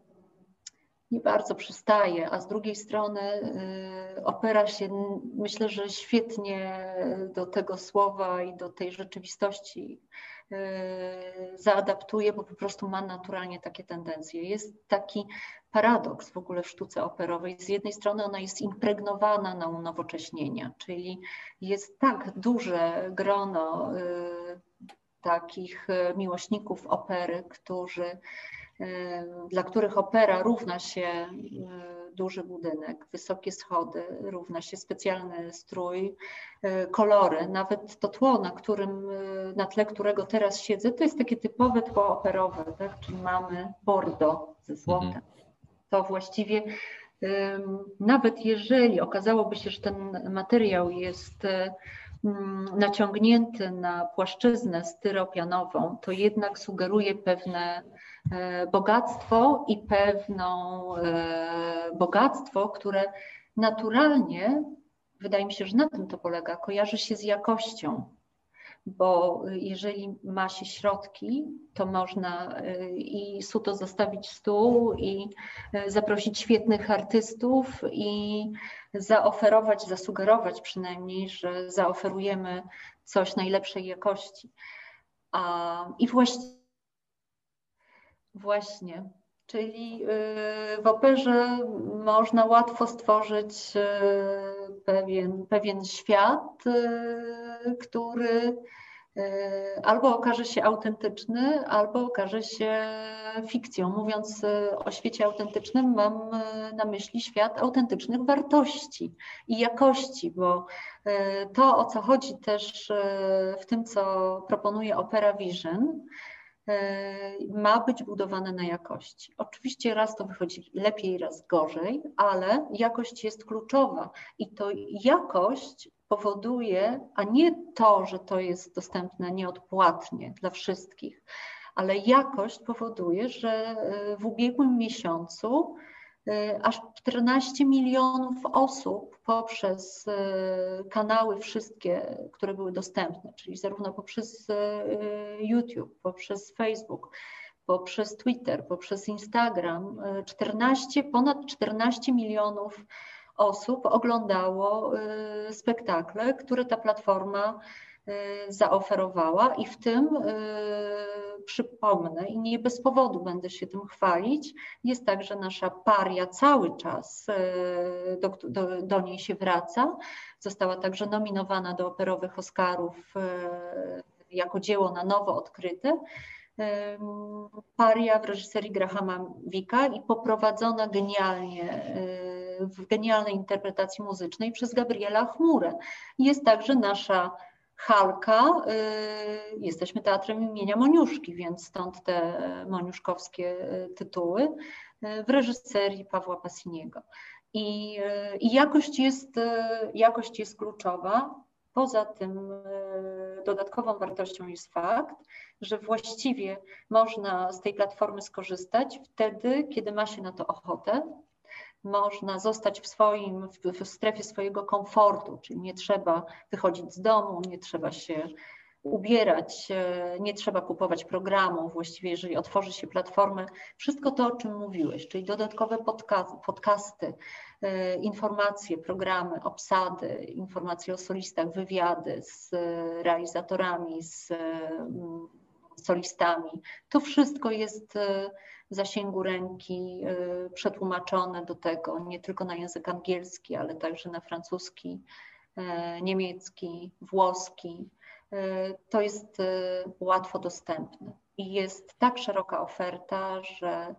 nie bardzo przystaje, a z drugiej strony e, opera się myślę, że świetnie do tego słowa i do tej rzeczywistości zaadaptuje, bo po prostu ma naturalnie takie tendencje. Jest taki paradoks w ogóle w sztuce operowej. Z jednej strony ona jest impregnowana na unowocześnienia, czyli jest tak duże grono y, takich y, miłośników opery, którzy, dla których opera równa się duży budynek, wysokie schody, równa się specjalny strój, kolory, nawet to tło, na którym, na tle którego teraz siedzę, to jest takie typowe tło operowe, tak? czyli mamy bordo ze złotem. Mhm to właściwie nawet jeżeli okazałoby się, że ten materiał jest mm, naciągnięty na płaszczyznę styropianową, to jednak sugeruje pewne e, bogactwo i pewną e, bogactwo, które naturalnie, wydaje mi się, że na tym to polega, kojarzy się z jakością bo jeżeli ma się środki, to można y, i suto zastawić stół i zaprosić świetnych artystów i zaoferować, zasugerować przynajmniej, że zaoferujemy coś najlepszej jakości. I właśnie, właśnie, czyli y, w operze można łatwo stworzyć pewien, pewien świat, który e, albo okaże się autentyczny, albo okaże się fikcją. Mówiąc o świecie autentycznym, mam na myśli świat autentycznych wartości i jakości, bo to, o co chodzi też w tym, co proponuje Opera Vision, ma być budowane na jakości. Oczywiście raz to wychodzi lepiej, raz gorzej, ale jakość jest kluczowa i to jakość powoduje, a nie to, że to jest dostępne nieodpłatnie dla wszystkich, ale jakość powoduje, że e, w ubiegłym miesiącu e, aż 14 milionów osób poprzez e, kanały wszystkie, które były dostępne, czyli zarówno poprzez YouTube, poprzez Facebook, poprzez Twitter, poprzez Instagram, 14, ponad 14 milionów osób oglądało spektakle, które ta platforma zaoferowała i w tym y, przypomnę i nie bez powodu będę się tym chwalić, jest tak, że nasza paria cały czas do, do, do niej się wraca. Została także nominowana do operowych Oscarów jako dzieło na nowo odkryte. Paria w reżyserii Grahama Wicka i poprowadzona genialnie w genialnej interpretacji muzycznej przez Gabriela Chmurę. Jest także nasza Halka, y, jesteśmy teatrem imienia Moniuszki, więc stąd te moniuszkowskie y, tytuły y, w reżyserii Pawła Pasiniego. I, i jakość, jest, jakość jest kluczowa. Poza tym dodatkową wartością jest fakt, że właściwie można z tej platformy skorzystać wtedy, kiedy ma się na to ochotę, można zostać w swoim, w, strefie swojego komfortu, czyli nie trzeba wychodzić z domu, nie trzeba się ubierać, e, nie trzeba kupować programu. Właściwie, jeżeli otworzy się platformę, wszystko to, o czym mówiłeś, czyli dodatkowe podcasty, e, informacje, programy, obsady, informacje o solistach, wywiady z realizatorami, z mm, solistami, to wszystko jest e, zasięgu ręki y, przetłumaczone do tego nie tylko na język angielski, ale także na francuski, y, niemiecki, włoski. Y, to jest łatwo dostępne i jest tak szeroka oferta, że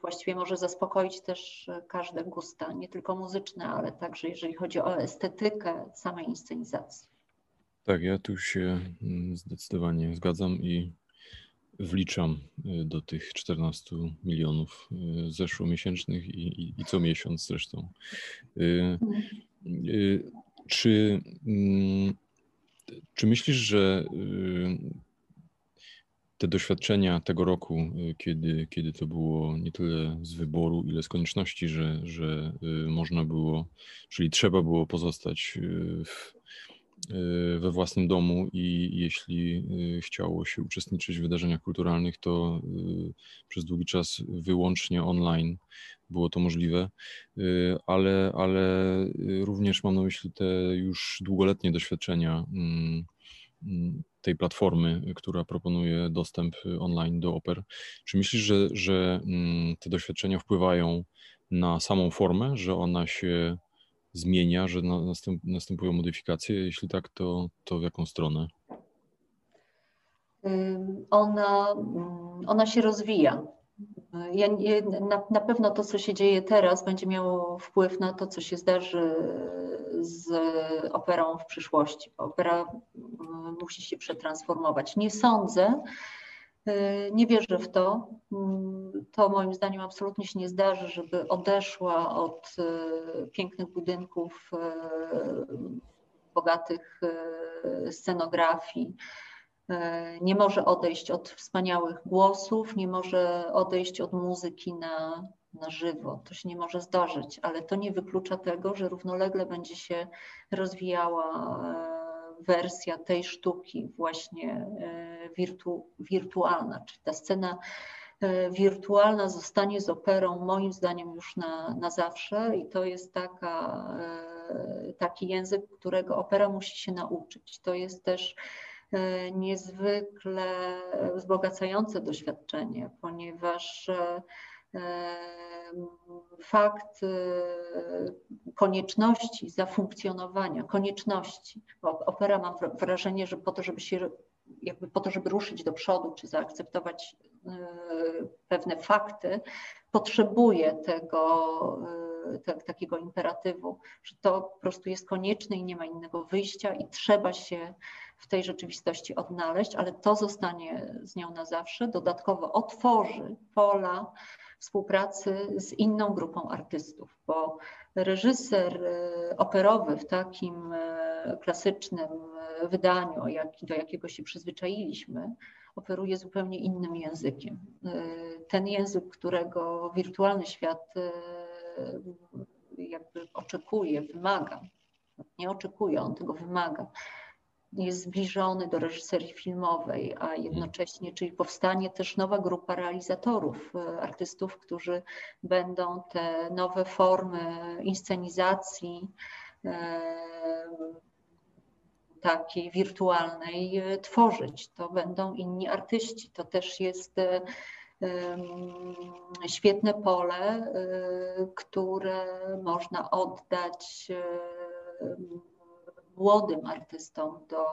właściwie może zaspokoić też każde gusta, nie tylko muzyczne, ale także jeżeli chodzi o estetykę samej inscenizacji. Tak, ja tu się mm, zdecydowanie zgadzam i wliczam y, do tych 14 milionów y, zeszłomiesięcznych i, i, i co miesiąc zresztą. Y, czy, mm, czy myślisz, że te doświadczenia tego roku, kiedy, kiedy to było nie tyle z wyboru, ile z konieczności, że, że można było, czyli trzeba było pozostać w we własnym domu i jeśli y, chciało się uczestniczyć w wydarzeniach kulturalnych, to y, przez długi czas wyłącznie online było to możliwe, ale, ale również mam na myśli te już długoletnie doświadczenia mm, mm, tej platformy, która proponuje dostęp online do oper. Czy myślisz, że, że mm, te doświadczenia wpływają na samą formę, że ona się zmienia, że następ, następują modyfikacje? Jeśli tak, to, to w jaką stronę? Ona, ona się rozwija. Ja, na, na pewno to, co się dzieje teraz, będzie miało wpływ na to, co się zdarzy z operą w przyszłości. Opera musi się przetransformować. Nie sądzę, nie wierzę w to. Mm, to moim zdaniem absolutnie się nie zdarzy, żeby odeszła od y, pięknych budynków y, bogatych scenografii, nie może odejść od wspaniałych głosów, nie może odejść od muzyki na, na żywo. To się nie może zdarzyć, ale to nie wyklucza tego, że równolegle będzie się rozwijała wersja tej sztuki właśnie wirtu, wirtualna, czyli ta scena E, wirtualna zostanie z operą moim zdaniem już na, na zawsze i to jest taka, e, taki język, którego opera musi się nauczyć. To jest też e, niezwykle wzbogacające doświadczenie, ponieważ fakt konieczności zafunkcjonowania, konieczności, bo opera mam wrażenie, że po to, żeby się jakby po to, żeby ruszyć do przodu, czy zaakceptować y, pewne fakty, potrzebuje tego, y, te, takiego imperatywu, że to po prostu jest konieczne i nie ma innego wyjścia i trzeba się w tej rzeczywistości odnaleźć, ale to zostanie z nią na zawsze. Dodatkowo otworzy pola współpracy z inną grupą artystów, bo reżyser y, operowy w takim klasycznym wydaniu, jak, do jakiego się przyzwyczailiśmy, operuje zupełnie innym językiem. Ten język, którego wirtualny świat jakby oczekuje, wymaga, nie oczekuje, on tego wymaga, jest zbliżony do reżyserii filmowej, a jednocześnie, czyli powstanie też nowa grupa realizatorów, y, artystów, którzy będą te nowe formy inscenizacji, takiej wirtualnej e, tworzyć. To będą inni artyści. To też jest e, świetne pole, e, które można oddać młodym artystom do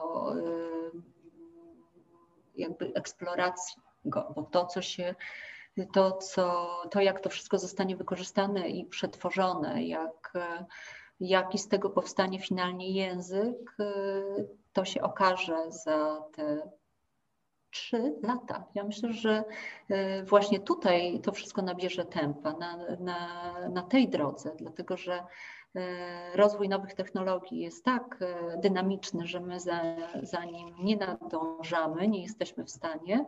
jakby eksploracji go, bo to, co się, to, co, to jak to wszystko zostanie wykorzystane i przetworzone, jak jaki z tego powstanie finalnie język, y, to się okaże za te trzy lata. Ja myślę, że y, właśnie tutaj to wszystko nabierze tempa na, na, na tej drodze, dlatego że y, rozwój nowych technologii jest tak dynamiczny, że my za, za nim nie nadążamy, nie jesteśmy w stanie.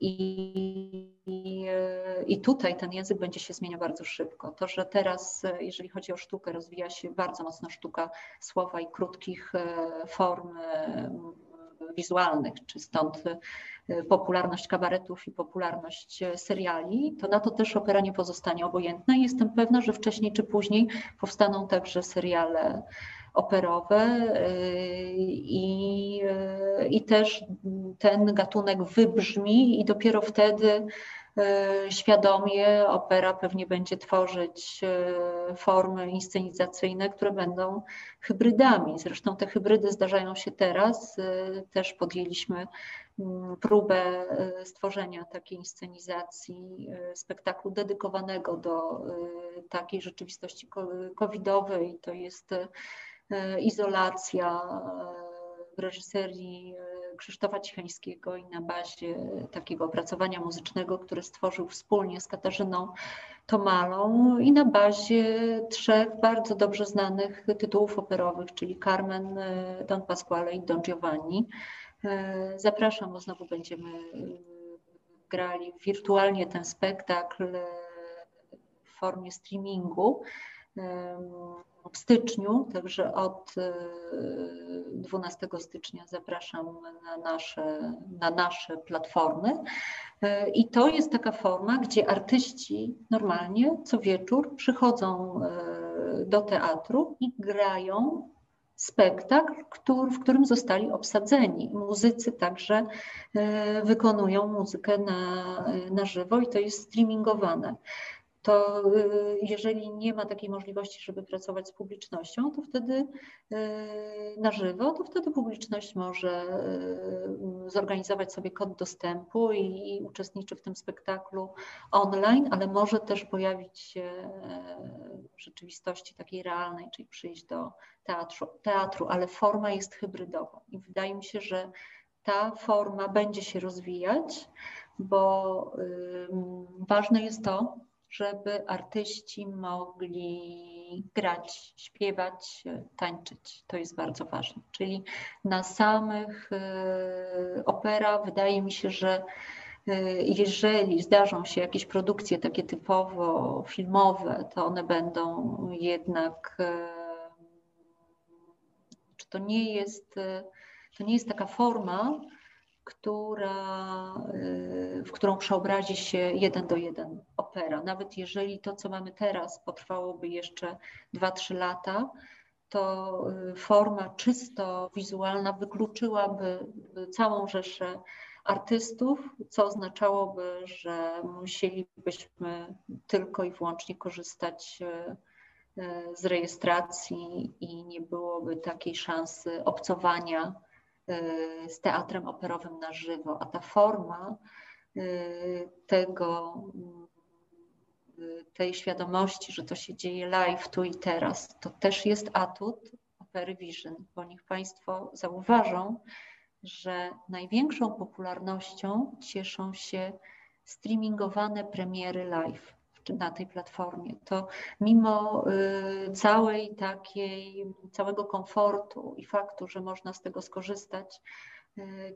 I, I tutaj ten język będzie się zmieniał bardzo szybko. To, że teraz, jeżeli chodzi o sztukę, rozwija się bardzo mocno sztuka słowa i krótkich e, form e, wizualnych, czy stąd e, popularność kabaretów i popularność seriali, to na to też opera nie pozostanie obojętna. I jestem pewna, że wcześniej czy później powstaną także seriale operowe y, i, y, i też ten gatunek wybrzmi i dopiero wtedy y, świadomie opera pewnie będzie tworzyć formy inscenizacyjne, które będą hybrydami. Zresztą te hybrydy zdarzają się teraz. Też podjęliśmy mm, próbę stworzenia takiej inscenizacji spektaklu dedykowanego do takiej rzeczywistości covidowej. To jest E, izolacja e, w reżyserii e, Krzysztofa Cichańskiego i na bazie takiego opracowania muzycznego, które stworzył wspólnie z Katarzyną Tomalą i na bazie trzech bardzo dobrze znanych tytułów operowych, czyli Carmen, Don Pasquale i Don Giovanni. Zapraszam, bo znowu będziemy grali wirtualnie ten spektakl w formie streamingu w styczniu, także od 12 e, stycznia zapraszam na nasze, na nasze platformy. E, I to jest taka forma, gdzie artyści normalnie co wieczór przychodzą e, do teatru i grają spektakl, w którym zostali obsadzeni. Muzycy także wykonują muzykę na, na żywo i to jest streamingowane to y, jeżeli nie ma takiej możliwości, żeby pracować z publicznością, to wtedy y, na żywo, to wtedy publiczność może y, zorganizować sobie kod dostępu i uczestniczy w tym spektaklu online, ale może też pojawić się w rzeczywistości takiej realnej, czyli przyjść do teatru, teatru ale forma jest hybrydowa. I wydaje mi się, że ta forma będzie się rozwijać, bo ważne jest to, żeby artyści mogli grać, śpiewać, tańczyć. To jest bardzo ważne. Czyli na samych opera wydaje mi się, że jeżeli zdarzą się jakieś produkcje takie typowo filmowe, to one będą jednak, czy to nie jest, to nie jest taka forma, która, w którą przeobrazi się jeden do jeden opera. Nawet jeżeli to, co mamy teraz, potrwałoby jeszcze 2-3 lata, to y, forma czysto wizualna wykluczyłaby całą rzeszę artystów, co oznaczałoby, że musielibyśmy tylko i wyłącznie korzystać y, z rejestracji i nie byłoby takiej szansy obcowania Y, z teatrem operowym na żywo, a ta forma y, tego, y, tej świadomości, że to się dzieje live tu i teraz, to też jest atut Opery Vision, bo niech Państwo zauważą, że największą popularnością cieszą się streamingowane premiery live na tej platformie, to mimo y, całej takiej, całego komfortu i faktu, że można z tego skorzystać, y,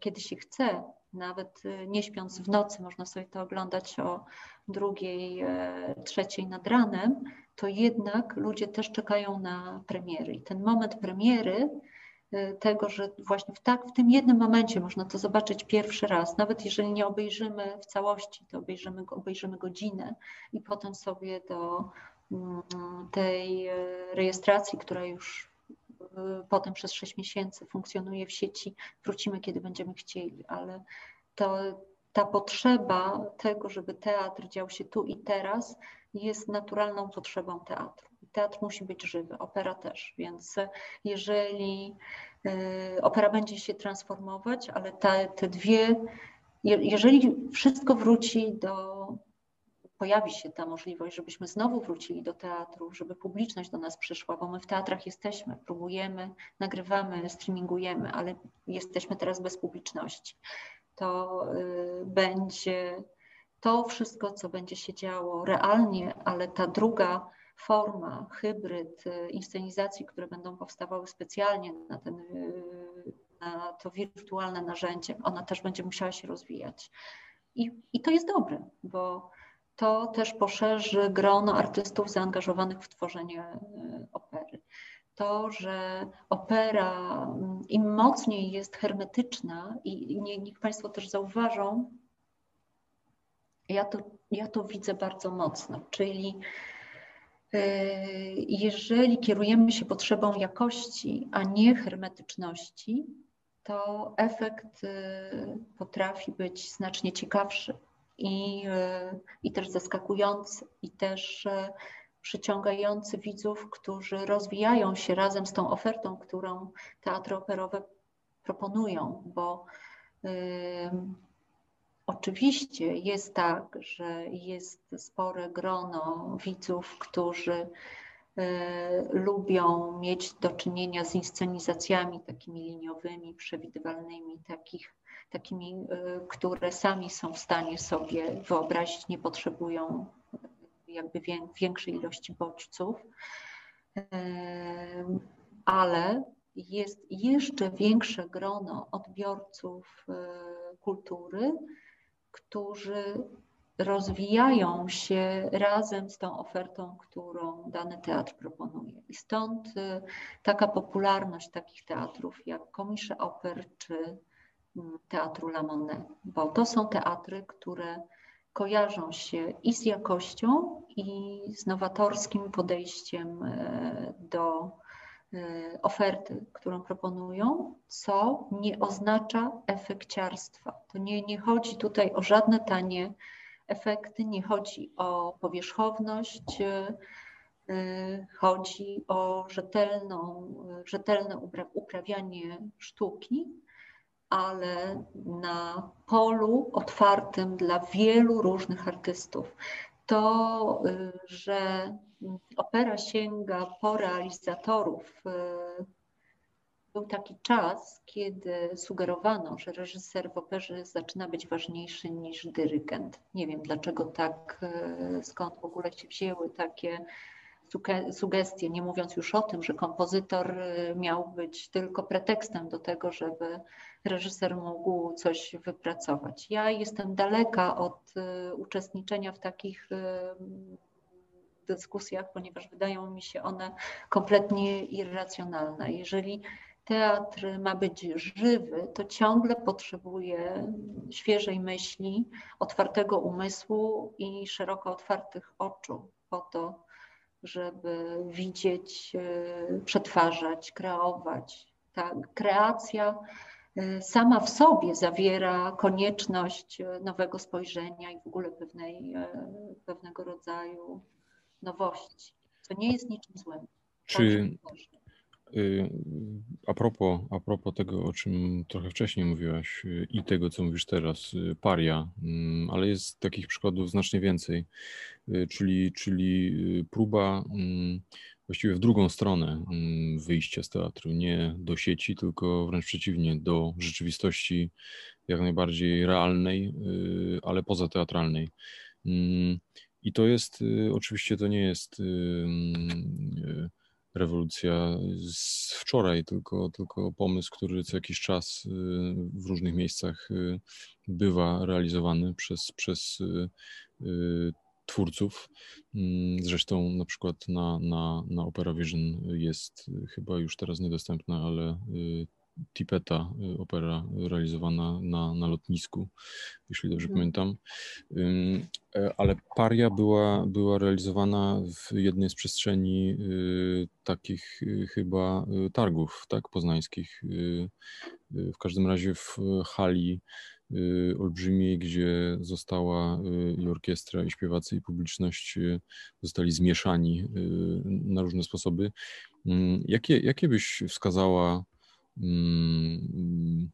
kiedy się chce, nawet y, nie śpiąc w nocy, można sobie to oglądać o drugiej, trzeciej nad ranem, to jednak ludzie też czekają na premiery. I ten moment premiery Y, tego, że właśnie w, tak, w tym jednym momencie można to zobaczyć pierwszy raz. Nawet jeżeli nie obejrzymy w całości, to obejrzymy, obejrzymy godzinę i potem sobie do mm, tej y, rejestracji, która już y, potem przez 6 miesięcy funkcjonuje w sieci, wrócimy, kiedy będziemy chcieli, ale to, ta potrzeba tego, żeby teatr dział się tu i teraz, jest naturalną potrzebą teatru. Teatr musi być żywy, opera też, więc jeżeli y, opera będzie się transformować, ale te, te dwie, jeżeli wszystko wróci do, pojawi się ta możliwość, żebyśmy znowu wrócili do teatru, żeby publiczność do nas przyszła, bo my w teatrach jesteśmy, próbujemy, nagrywamy, streamingujemy, ale jesteśmy teraz bez publiczności. To y, będzie to wszystko, co będzie się działo realnie, ale ta druga forma, hybryd y, inscenizacji, które będą powstawały specjalnie na, ten, y, na to wirtualne narzędzie, ona też będzie musiała się rozwijać. I, I to jest dobre, bo to też poszerzy grono artystów zaangażowanych w tworzenie y, opery. To, że opera mm, im mocniej jest hermetyczna i, i niech Państwo też zauważą, ja to, ja to widzę bardzo mocno, czyli Yy, jeżeli kierujemy się potrzebą jakości, a nie hermetyczności, to efekt yy, potrafi być znacznie ciekawszy i, yy, i też zaskakujący, i też przyciągający widzów, którzy rozwijają się razem z tą ofertą, którą teatry operowe proponują, bo Oczywiście jest tak, że jest spore grono widzów, którzy e, lubią mieć do czynienia z inscenizacjami takimi liniowymi, przewidywalnymi, takich, takimi, e, które sami są w stanie sobie wyobrazić, nie potrzebują jakby większej ilości bodźców. E, ale jest jeszcze większe grono odbiorców kultury, którzy rozwijają się razem z tą ofertą, którą dany teatr proponuje. I stąd y, taka popularność takich teatrów jak Komisze Oper czy Teatru La Monnaie, bo to są teatry, które kojarzą się i z jakością, i z nowatorskim podejściem y, do Y, oferty, którą proponują, co nie oznacza efekciarstwa. To nie, nie chodzi tutaj o żadne tanie efekty, nie chodzi o powierzchowność, y, chodzi o rzetelną, rzetelne uprawianie sztuki, ale na polu otwartym dla wielu różnych artystów. To, że opera sięga po realizatorów. E, był taki czas, kiedy sugerowano, że reżyser w operze zaczyna być ważniejszy niż dyrygent. Nie wiem dlaczego tak, e, skąd w ogóle się wzięły takie sugestie, nie mówiąc już o tym, że kompozytor miał być tylko pretekstem do tego, żeby reżyser mógł coś wypracować. Ja jestem daleka od uczestniczenia w takich dyskusjach, ponieważ wydają mi się one kompletnie irracjonalne. Jeżeli teatr ma być żywy, to ciągle potrzebuje świeżej myśli, otwartego umysłu i szeroko otwartych oczu po to, żeby widzieć, e, przetwarzać, kreować. Ta kreacja e, sama w sobie zawiera konieczność e, nowego spojrzenia i w ogóle pewnej, pewnego rodzaju nowości, co nie jest niczym złym. Czy a propos, a propos tego, o czym trochę wcześniej mówiłaś y, i tego, co mówisz teraz, y, paria, mm, ale jest takich przykładów znacznie więcej, czyli, czyli próba mm, właściwie w drugą stronę mm, wyjścia z teatru, nie do sieci, tylko wręcz przeciwnie, do rzeczywistości jak najbardziej realnej, ale pozateatralnej. I to jest, y, oczywiście to nie jest y, y, rewolucja z wczoraj, tylko, tylko pomysł, który co jakiś czas w różnych miejscach bywa realizowany przez, przez twórców. Mm, zresztą na przykład na, na, na Opera Vision jest chyba już teraz niedostępna, ale Tipeta, y, opera realizowana na, na lotnisku, jeśli dobrze mhm. pamiętam. E, ale Paria była, była realizowana w jednej z przestrzeni y, takich y, chyba targów tak, poznańskich. W każdym razie w hali olbrzymiej, gdzie została i orkiestra, i śpiewacy, i publiczność zostali zmieszani na różne sposoby. Jakie, jakie byś wskazała Mm,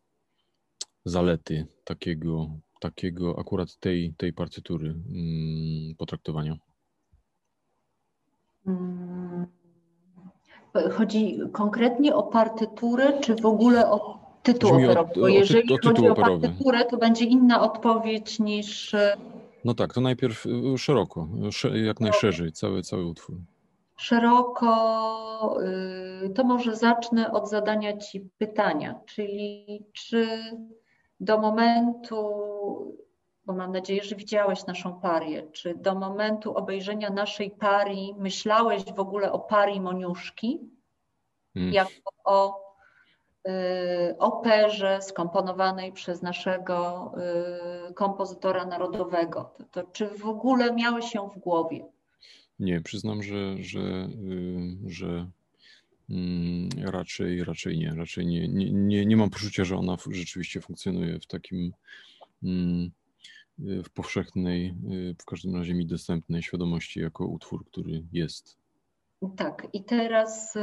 zalety takiego, takiego akurat tej, tej partytury mm, potraktowania? Mm, chodzi konkretnie o partyturę, czy w ogóle o tytuł Brzmi operowy? Jeżeli o ty, o chodzi operowy. o partyturę, to będzie inna odpowiedź niż. No tak, to najpierw y, szeroko, jak najszerzej, cały, cały utwór szeroko, y, to może zacznę od zadania Ci pytania, czyli czy do momentu, bo mam nadzieję, że widziałeś naszą parię, czy do momentu obejrzenia naszej parii myślałeś w ogóle o parii Moniuszki, hmm. jako o y, operze skomponowanej przez naszego y, kompozytora narodowego. To, to, czy w ogóle miałeś ją w głowie? Nie, przyznam, że, że, y, że mm, raczej, raczej nie. Raczej nie, nie, nie, nie mam poczucia, że ona rzeczywiście funkcjonuje w takim mm, y, w powszechnej, y, w każdym razie mi dostępnej świadomości jako utwór, który jest. Tak, i teraz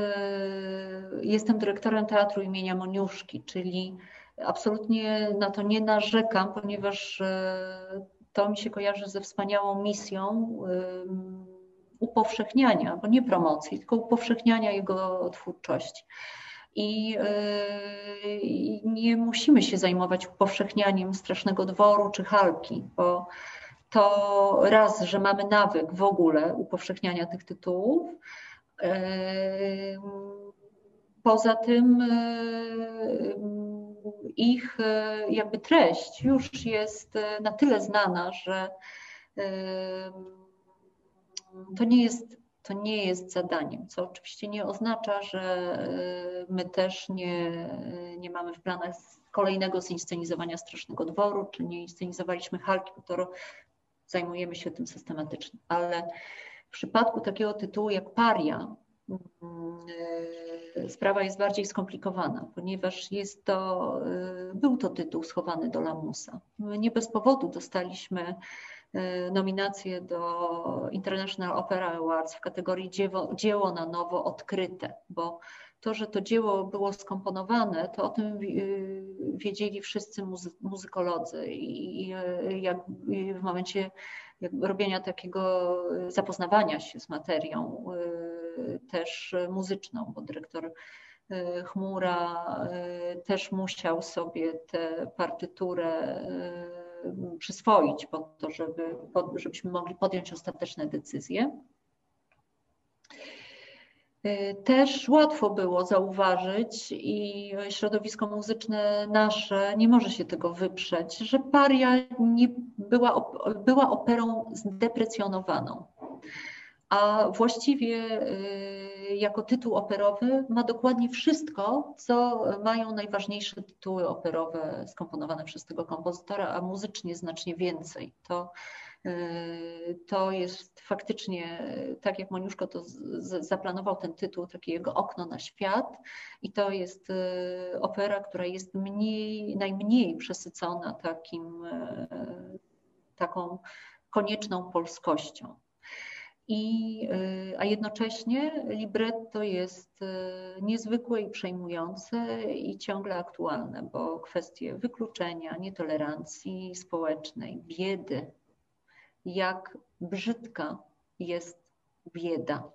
jestem dyrektorem teatru imienia Moniuszki, czyli absolutnie na to nie narzekam, ponieważ to mi się kojarzy ze wspaniałą misją. Upowszechniania, bo nie promocji, tylko upowszechniania jego twórczości. I, yy, I, nie musimy się zajmować upowszechnianiem strasznego dworu czy halki, bo to raz, że mamy nawyk w ogóle upowszechniania tych tytułów. Yy, poza tym yy, ich jakby treść już jest na tyle znana, że to nie jest, to nie jest zadaniem, co oczywiście nie oznacza, że y, my też nie, nie mamy w planach kolejnego zinscenizowania Strasznego Dworu, czy nie inscenizowaliśmy Halki, to zajmujemy się tym systematycznie. Ale w przypadku takiego tytułu jak Paria, y, sprawa jest bardziej skomplikowana, ponieważ jest to, y, był to tytuł schowany do lamusa. My nie bez powodu dostaliśmy Y, nominację do International Opera Awards w kategorii dzieło, dzieło na nowo odkryte, bo to, że to dzieło było skomponowane, to o tym y, wiedzieli wszyscy muzy muzykolodzy i jak w momencie robienia takiego zapoznawania się z materią też muzyczną, bo dyrektor Chmura też musiał sobie tę partyturę przyswoić po to, żeby, żebyśmy mogli podjąć ostateczne decyzje. Y, też łatwo było zauważyć i środowisko muzyczne nasze nie może się tego wyprzeć, że Paria nie była, była operą zdeprecjonowaną. A właściwie y, jako tytuł operowy ma dokładnie wszystko, co mają najważniejsze tytuły operowe skomponowane przez tego kompozytora, a muzycznie znacznie więcej. To Y, to jest faktycznie, tak jak Moniuszko to zaplanował ten tytuł, takie jego okno na świat i to jest y, opera, która jest mniej, najmniej przesycona takim, taką konieczną polskością. I, a jednocześnie libretto jest niezwykłe i przejmujące i ciągle aktualne, bo kwestie wykluczenia, nietolerancji społecznej, biedy, jak brzydka jest bieda,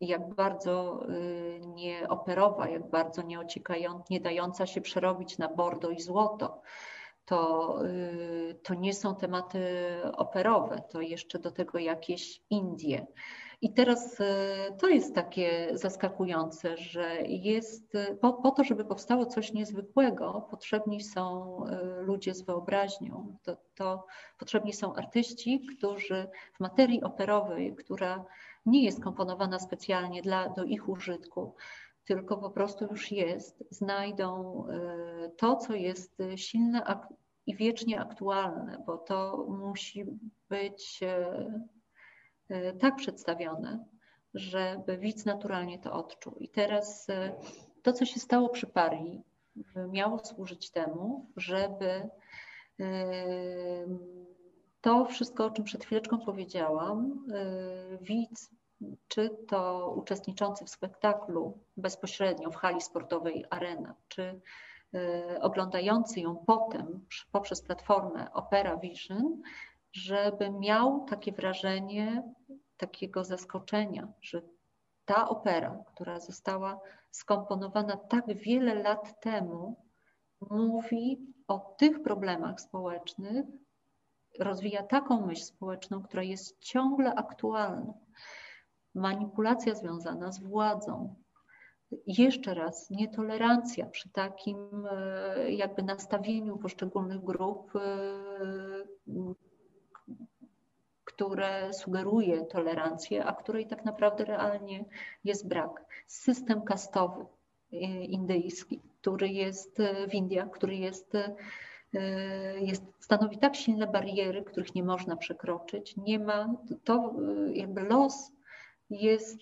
jak bardzo y, nieoperowa, jak bardzo nieociekająca, nie dająca się przerobić na bordo i złoto. To, y, to nie są tematy operowe, to jeszcze do tego jakieś Indie. I teraz y, to jest takie zaskakujące, że jest po, po, to, żeby powstało coś niezwykłego, potrzebni są y, ludzie z wyobraźnią. To, to potrzebni są artyści, którzy w materii operowej, która nie jest komponowana specjalnie dla, do ich użytku, tylko po prostu już jest, znajdą y, to, co jest silne i wiecznie aktualne, bo to musi być E, tak przedstawione, żeby widz naturalnie to odczuł. I teraz e, to, co się stało przy Parii, miało służyć temu, żeby e, to wszystko, o czym przed chwileczką powiedziałam, widz, czy to uczestniczący w spektaklu bezpośrednio w hali sportowej Arena, czy oglądający ją potem poprzez platformę Opera Vision, żeby miał takie wrażenie takiego zaskoczenia, że ta opera, która została skomponowana tak wiele lat temu, mówi o tych problemach społecznych, rozwija taką myśl społeczną, która jest ciągle aktualna. Manipulacja związana z władzą. Jeszcze raz, nietolerancja przy takim e, jakby nastawieniu poszczególnych grup e, które sugeruje tolerancję, a której tak naprawdę realnie jest brak. System kastowy e, indyjski, który jest w Indiach, który jest, jest, stanowi tak silne bariery, których nie można przekroczyć. Nie ma, to jakby los jest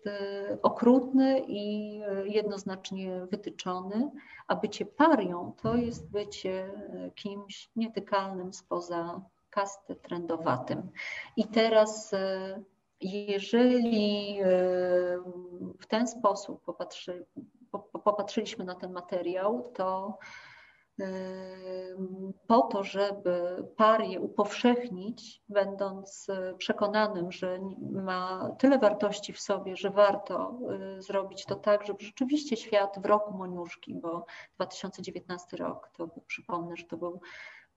okrutny i jednoznacznie wytyczony, a bycie parią to jest bycie kimś nietykalnym spoza kasty trendowatym. I teraz, jeżeli w ten sposób popatrzy, popatrzyliśmy na ten materiał, to po to, żeby parię upowszechnić, będąc przekonanym, że ma tyle wartości w sobie, że warto zrobić to tak, żeby rzeczywiście świat w roku Moniuszki, bo 2019 rok, to przypomnę, że to był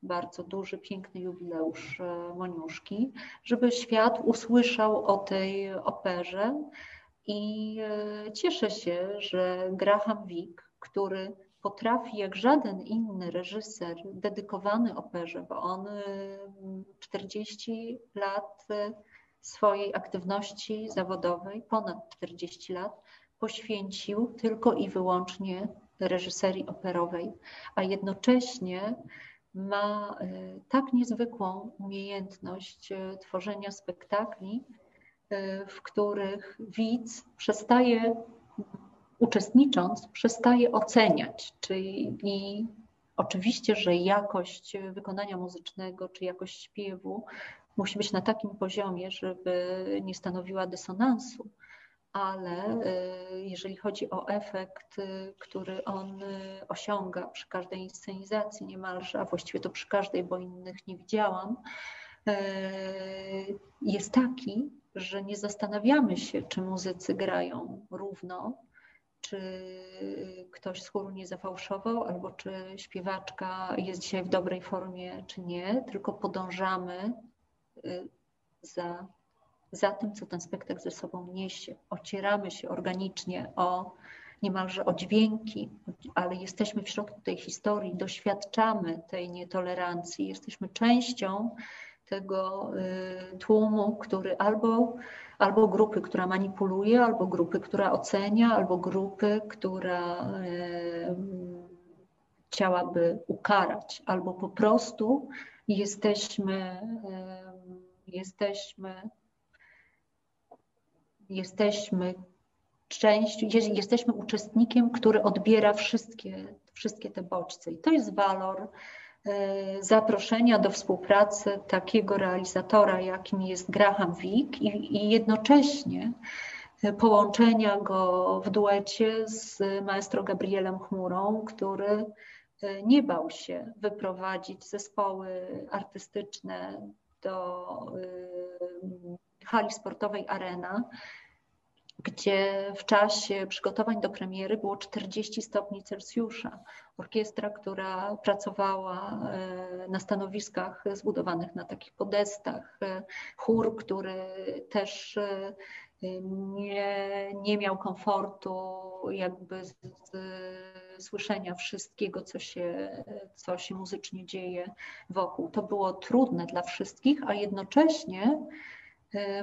bardzo duży, piękny jubileusz e, Moniuszki, żeby świat usłyszał o tej operze. I e, cieszę się, że Graham Wick, który potrafi jak żaden inny reżyser dedykowany operze, bo on 40 e, lat swojej aktywności zawodowej, ponad 40 lat, poświęcił tylko i wyłącznie reżyserii operowej, a jednocześnie ma e, tak niezwykłą umiejętność tworzenia spektakli, w których widz przestaje, uczestnicząc, przestaje oceniać, czyli oczywiście, że jakość wykonania muzycznego czy jakość śpiewu musi być na takim poziomie, żeby nie stanowiła dysonansu, ale y, jeżeli chodzi o efekt, y, który on y, osiąga przy każdej inscenizacji niemalże, a właściwie to przy każdej, bo innych nie widziałam, jest taki, że nie zastanawiamy się, czy muzycy grają równo, czy ktoś z chóru nie zafałszował, albo czy śpiewaczka jest dzisiaj w dobrej formie, czy nie, tylko podążamy za za tym, co ten spektakl ze sobą niesie. Ocieramy się organicznie o niemalże o dźwięki, ale jesteśmy w środku tej historii, doświadczamy tej nietolerancji, jesteśmy częścią tego y, tłumu, który albo, albo grupy, która manipuluje, albo grupy, która ocenia, albo grupy, która y, chciałaby ukarać, albo po prostu jesteśmy, y, jesteśmy, jesteśmy częścią, jesteśmy uczestnikiem, który odbiera wszystkie, wszystkie te bodźce. I to jest walor zaproszenia do współpracy takiego realizatora, jakim jest Graham Wick i, i jednocześnie e, połączenia go w duecie z maestro Gabrielem Chmurą, który e, nie bał się wyprowadzić zespoły artystyczne do hali sportowej Arena gdzie w czasie przygotowań do premiery było 40 stopni Celsjusza. Orkiestra, która pracowała e, na stanowiskach zbudowanych na takich podestach, e, chór, który też e, nie, nie miał komfortu jakby z, z słyszenia wszystkiego, co się, co się muzycznie dzieje wokół. To było trudne dla wszystkich, a jednocześnie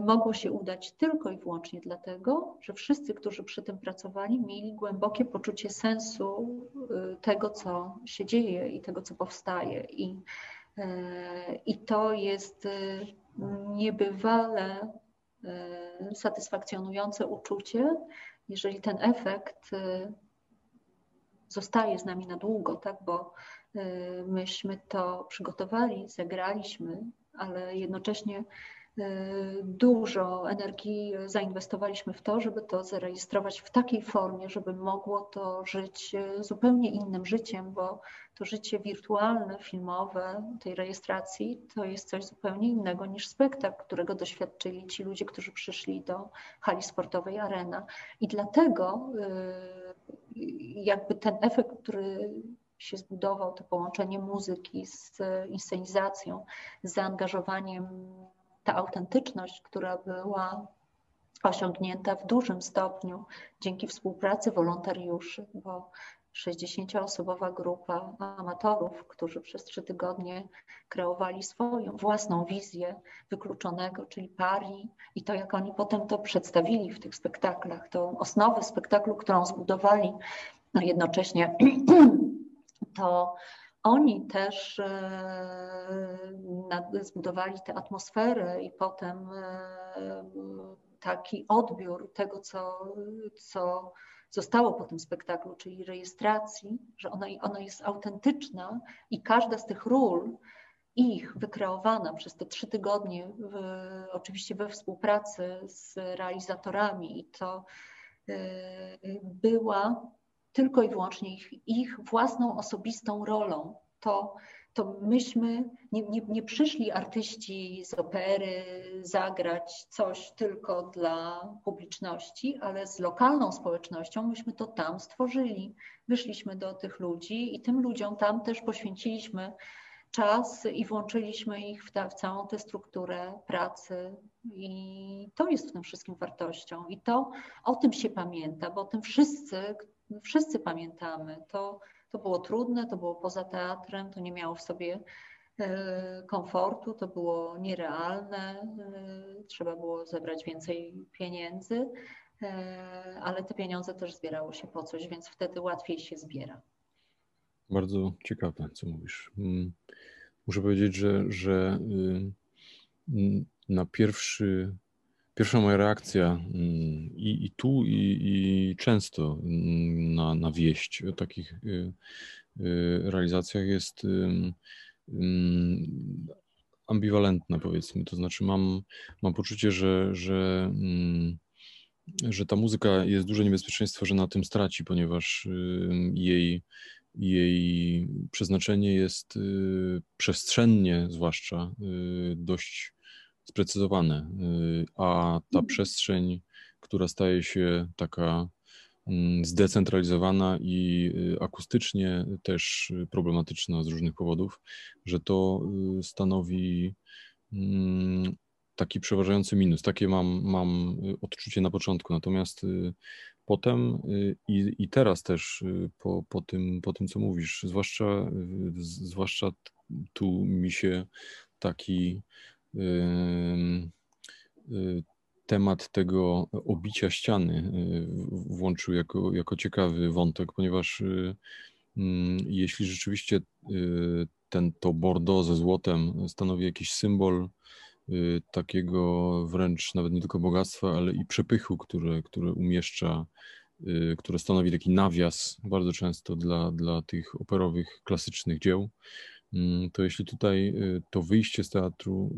mogło się udać tylko i wyłącznie dlatego, że wszyscy, którzy przy tym pracowali, mieli głębokie poczucie sensu e, tego, co się dzieje i tego, co powstaje. I, e, i to jest niebywale satysfakcjonujące uczucie, jeżeli ten efekt zostaje z nami na długo, tak? bo myśmy to przygotowali, zagraliśmy, ale jednocześnie dużo energii zainwestowaliśmy w to, żeby to zarejestrować w takiej formie, żeby mogło to żyć y, zupełnie innym życiem, bo to życie wirtualne, filmowe tej rejestracji to jest coś zupełnie innego niż spektakl, którego doświadczyli ci ludzie, którzy przyszli do hali sportowej Arena. I dlatego y, jakby ten efekt, który się zbudował, to połączenie muzyki z inscenizacją, z zaangażowaniem ta autentyczność, która była osiągnięta w dużym stopniu dzięki współpracy wolontariuszy, bo 60-osobowa grupa amatorów, którzy przez trzy tygodnie kreowali swoją własną wizję wykluczonego, czyli pari i to, jak oni potem to przedstawili w tych spektaklach, tą osnowę spektaklu, którą zbudowali, no jednocześnie to oni też e, zbudowali tę atmosferę i potem e, taki odbiór tego, co, co zostało po tym spektaklu, czyli rejestracji, że ona, ona jest autentyczna i każda z tych ról, ich wykreowana przez te trzy tygodnie, w, oczywiście we współpracy z realizatorami, i to e, była tylko i wyłącznie ich, ich własną osobistą rolą. To, to myśmy nie, nie, nie przyszli artyści z opery zagrać coś tylko dla publiczności, ale z lokalną społecznością myśmy to tam stworzyli. Wyszliśmy do tych ludzi i tym ludziom tam też poświęciliśmy czas i włączyliśmy ich w, ta, w całą tę strukturę pracy. I to jest w tym wszystkim wartością. I to o tym się pamięta, bo o tym wszyscy, wszyscy pamiętamy. To, to było trudne, to było poza teatrem, to nie miało w sobie e, komfortu, to było nierealne, e, trzeba było zebrać więcej pieniędzy, e, ale te pieniądze też zbierało się po coś, więc wtedy łatwiej się zbiera. Bardzo ciekawe, co mówisz. Mm, muszę powiedzieć, że, że y, na pierwszy Pierwsza moja reakcja mm, i, i tu, i, i często mm, na, na wieść o takich y, y, realizacjach jest ambiwalentna, powiedzmy. To znaczy, mam, mam poczucie, że, że, mm, że ta muzyka jest duże niebezpieczeństwo, że na tym straci, ponieważ jej, jej przeznaczenie jest y, przestrzennie, zwłaszcza dość sprecyzowane, y, a ta mhm. przestrzeń, która staje się taka mm, zdecentralizowana i y, akustycznie też problematyczna z różnych powodów, że to y, stanowi mm, taki przeważający minus. Takie mam, mam odczucie na początku. Natomiast potem i, i teraz też po, po, tym, po tym, co mówisz, zwłaszcza, zwłaszcza tu mi się taki temat tego obicia ściany włączył jako, jako ciekawy wątek, ponieważ mm, jeśli rzeczywiście ten, to bordo ze złotem stanowi jakiś symbol y, takiego wręcz nawet nie tylko bogactwa, ale i przepychu, które, które umieszcza, y, które stanowi taki nawias bardzo często dla, dla tych operowych, klasycznych dzieł, to jeśli tutaj y, to wyjście z teatru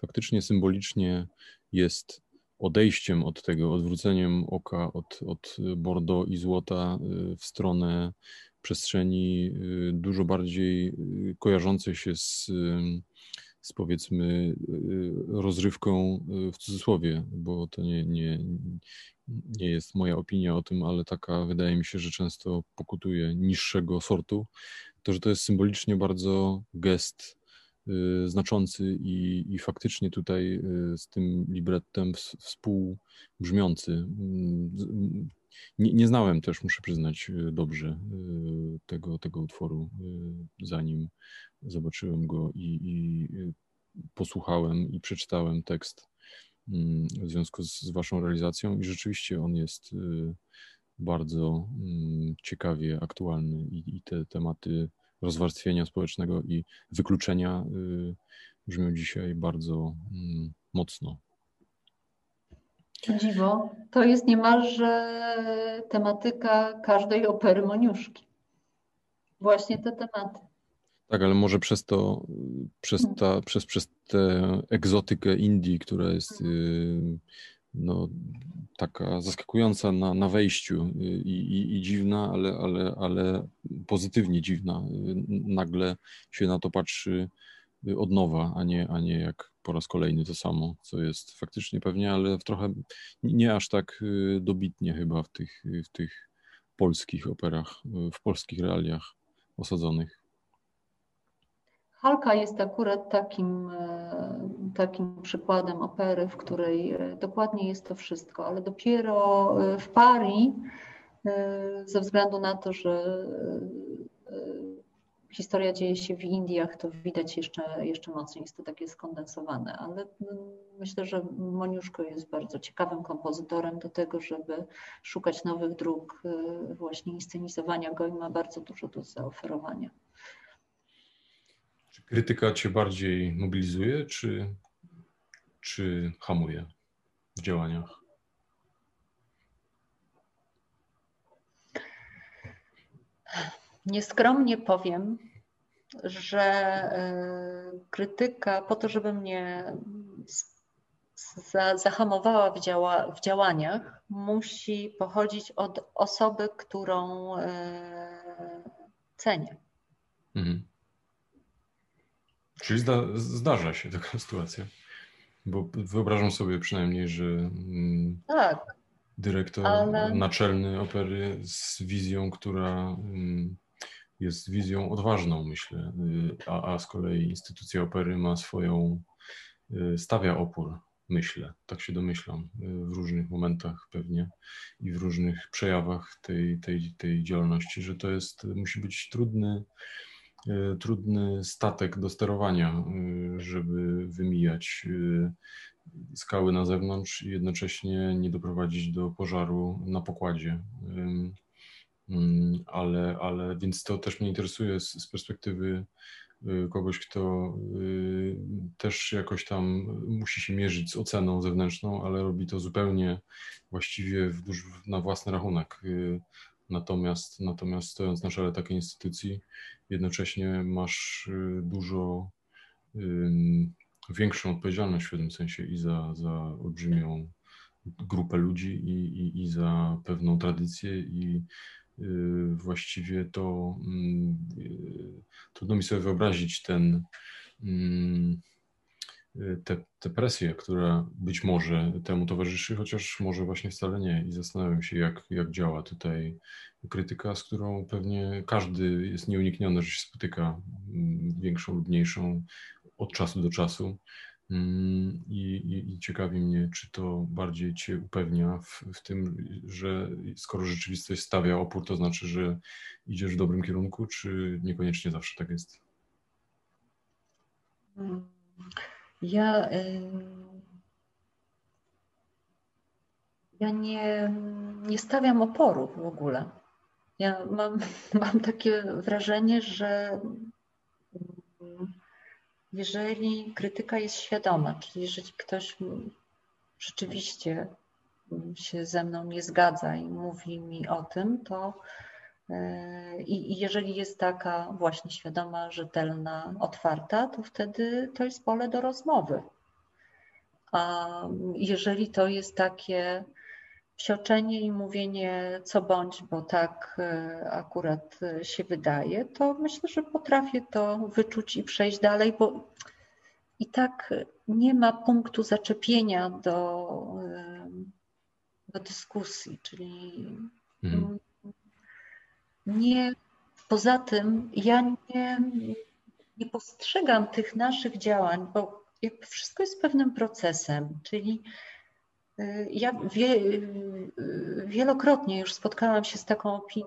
faktycznie symbolicznie jest odejściem od tego, odwróceniem oka od, od Bordeaux i złota w stronę przestrzeni y, dużo bardziej y, kojarzącej się z, z powiedzmy y, rozrywką w cudzysłowie, bo to nie, nie, nie jest moja opinia o tym, ale taka wydaje mi się, że często pokutuje niższego sortu, to że to jest symbolicznie bardzo gest znaczący i, i faktycznie tutaj z tym librettem współbrzmiący. Mm, nie, nie znałem też, muszę przyznać, y, dobrze y, tego, tego utworu, y, zanim zobaczyłem go i, i posłuchałem i przeczytałem tekst mm, w związku z, z Waszą realizacją i rzeczywiście on jest bardzo mm, ciekawie aktualny i, i te tematy rozwarstwienia społecznego i wykluczenia brzmią dzisiaj bardzo mm, mocno. Dziwo, to jest niemalże tematyka każdej opery Moniuszki. Właśnie te tematy. Tak, ale może przez to, przez, ta, przez, przez tę egzotykę Indii, która jest y, no, taka zaskakująca na, na wejściu y, i, i, i dziwna, ale, ale, ale pozytywnie dziwna. Y, nagle się na to patrzy od nowa, a nie, a nie jak po raz kolejny to samo, co jest faktycznie pewnie, ale trochę nie aż tak y, dobitnie chyba w tych, w tych polskich operach, w polskich realiach osadzonych. Halka jest akurat takim, e, takim przykładem opery, w której e, dokładnie jest to wszystko, ale dopiero e, w Parii, ze względu na to, że historia dzieje się w Indiach, to widać jeszcze, jeszcze mocniej, jest to takie skondensowane, ale mm, myślę, że Moniuszko jest bardzo ciekawym kompozytorem do tego, żeby szukać nowych dróg właśnie inscenizowania go i ma bardzo dużo do zaoferowania. Czy krytyka Cię bardziej mobilizuje, czy, czy hamuje w działaniach? Nieskromnie powiem, że e, krytyka po to, żeby mnie zahamowała w, działa, w działaniach, musi pochodzić od osoby, którą e, cenię. Mhm. Czyli zda, zdarza się taka sytuacja. Bo wyobrażam sobie przynajmniej, że mm, tak, dyrektor ale... naczelny opery z wizją, która mm, jest wizją odważną, myślę, y, a, a z kolei instytucja opery ma swoją, y, stawia opór, myślę, tak się domyślam, y, w różnych momentach pewnie i w różnych przejawach tej, tej, tej działalności, że to jest, musi być trudny, trudny statek do sterowania, żeby wymijać skały na zewnątrz i jednocześnie nie doprowadzić do pożaru na pokładzie. Mm, ale, ale więc to też mnie interesuje z, z perspektywy kogoś, kto też jakoś tam musi się mierzyć z oceną zewnętrzną, ale robi to zupełnie właściwie w, na własny rachunek. Natomiast, natomiast stojąc na czele takiej instytucji, jednocześnie masz dużo większą odpowiedzialność w pewnym sensie i za, za olbrzymią grupę ludzi i, i, i za pewną tradycję i Y, właściwie to mm, y, trudno mi sobie wyobrazić ten, mm, y, te, presję, która być może temu towarzyszy, chociaż może właśnie wcale nie. I zastanawiam się, jak, jak działa tutaj krytyka, z którą pewnie każdy jest nieunikniony, że się spotyka mm, większą lub mniejszą od czasu do czasu. Mm, I, i, I, ciekawi mnie, czy to bardziej Cię upewnia w, w, tym, że skoro rzeczywistość stawia opór, to znaczy, że idziesz w dobrym kierunku, czy niekoniecznie zawsze tak jest? Ja, ja nie, nie stawiam oporu w ogóle. Ja mam, mam takie wrażenie, że jeżeli krytyka jest świadoma, czyli jeżeli ktoś rzeczywiście się ze mną nie zgadza i mówi mi o tym, to i, jeżeli jest taka właśnie świadoma, rzetelna, otwarta, to wtedy to jest pole do rozmowy. A jeżeli to jest takie psioczenie i mówienie co bądź, bo tak e, akurat e, się wydaje, to myślę, że potrafię to wyczuć i przejść dalej, bo i tak nie ma punktu zaczepienia do, e, do dyskusji, czyli mhm. Nie. Poza tym ja nie, nie postrzegam tych naszych działań, bo wszystko jest pewnym procesem, czyli ja wie, wielokrotnie już spotkałam się z taką opinią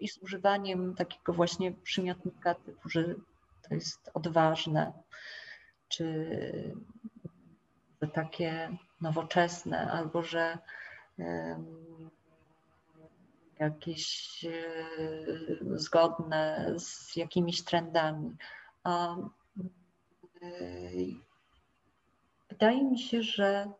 i z używaniem takiego właśnie przymiotnika typu, że to jest odważne, czy takie nowoczesne, albo że jakieś e, zgodne z jakimiś trendami. A e, wydaje mi się, że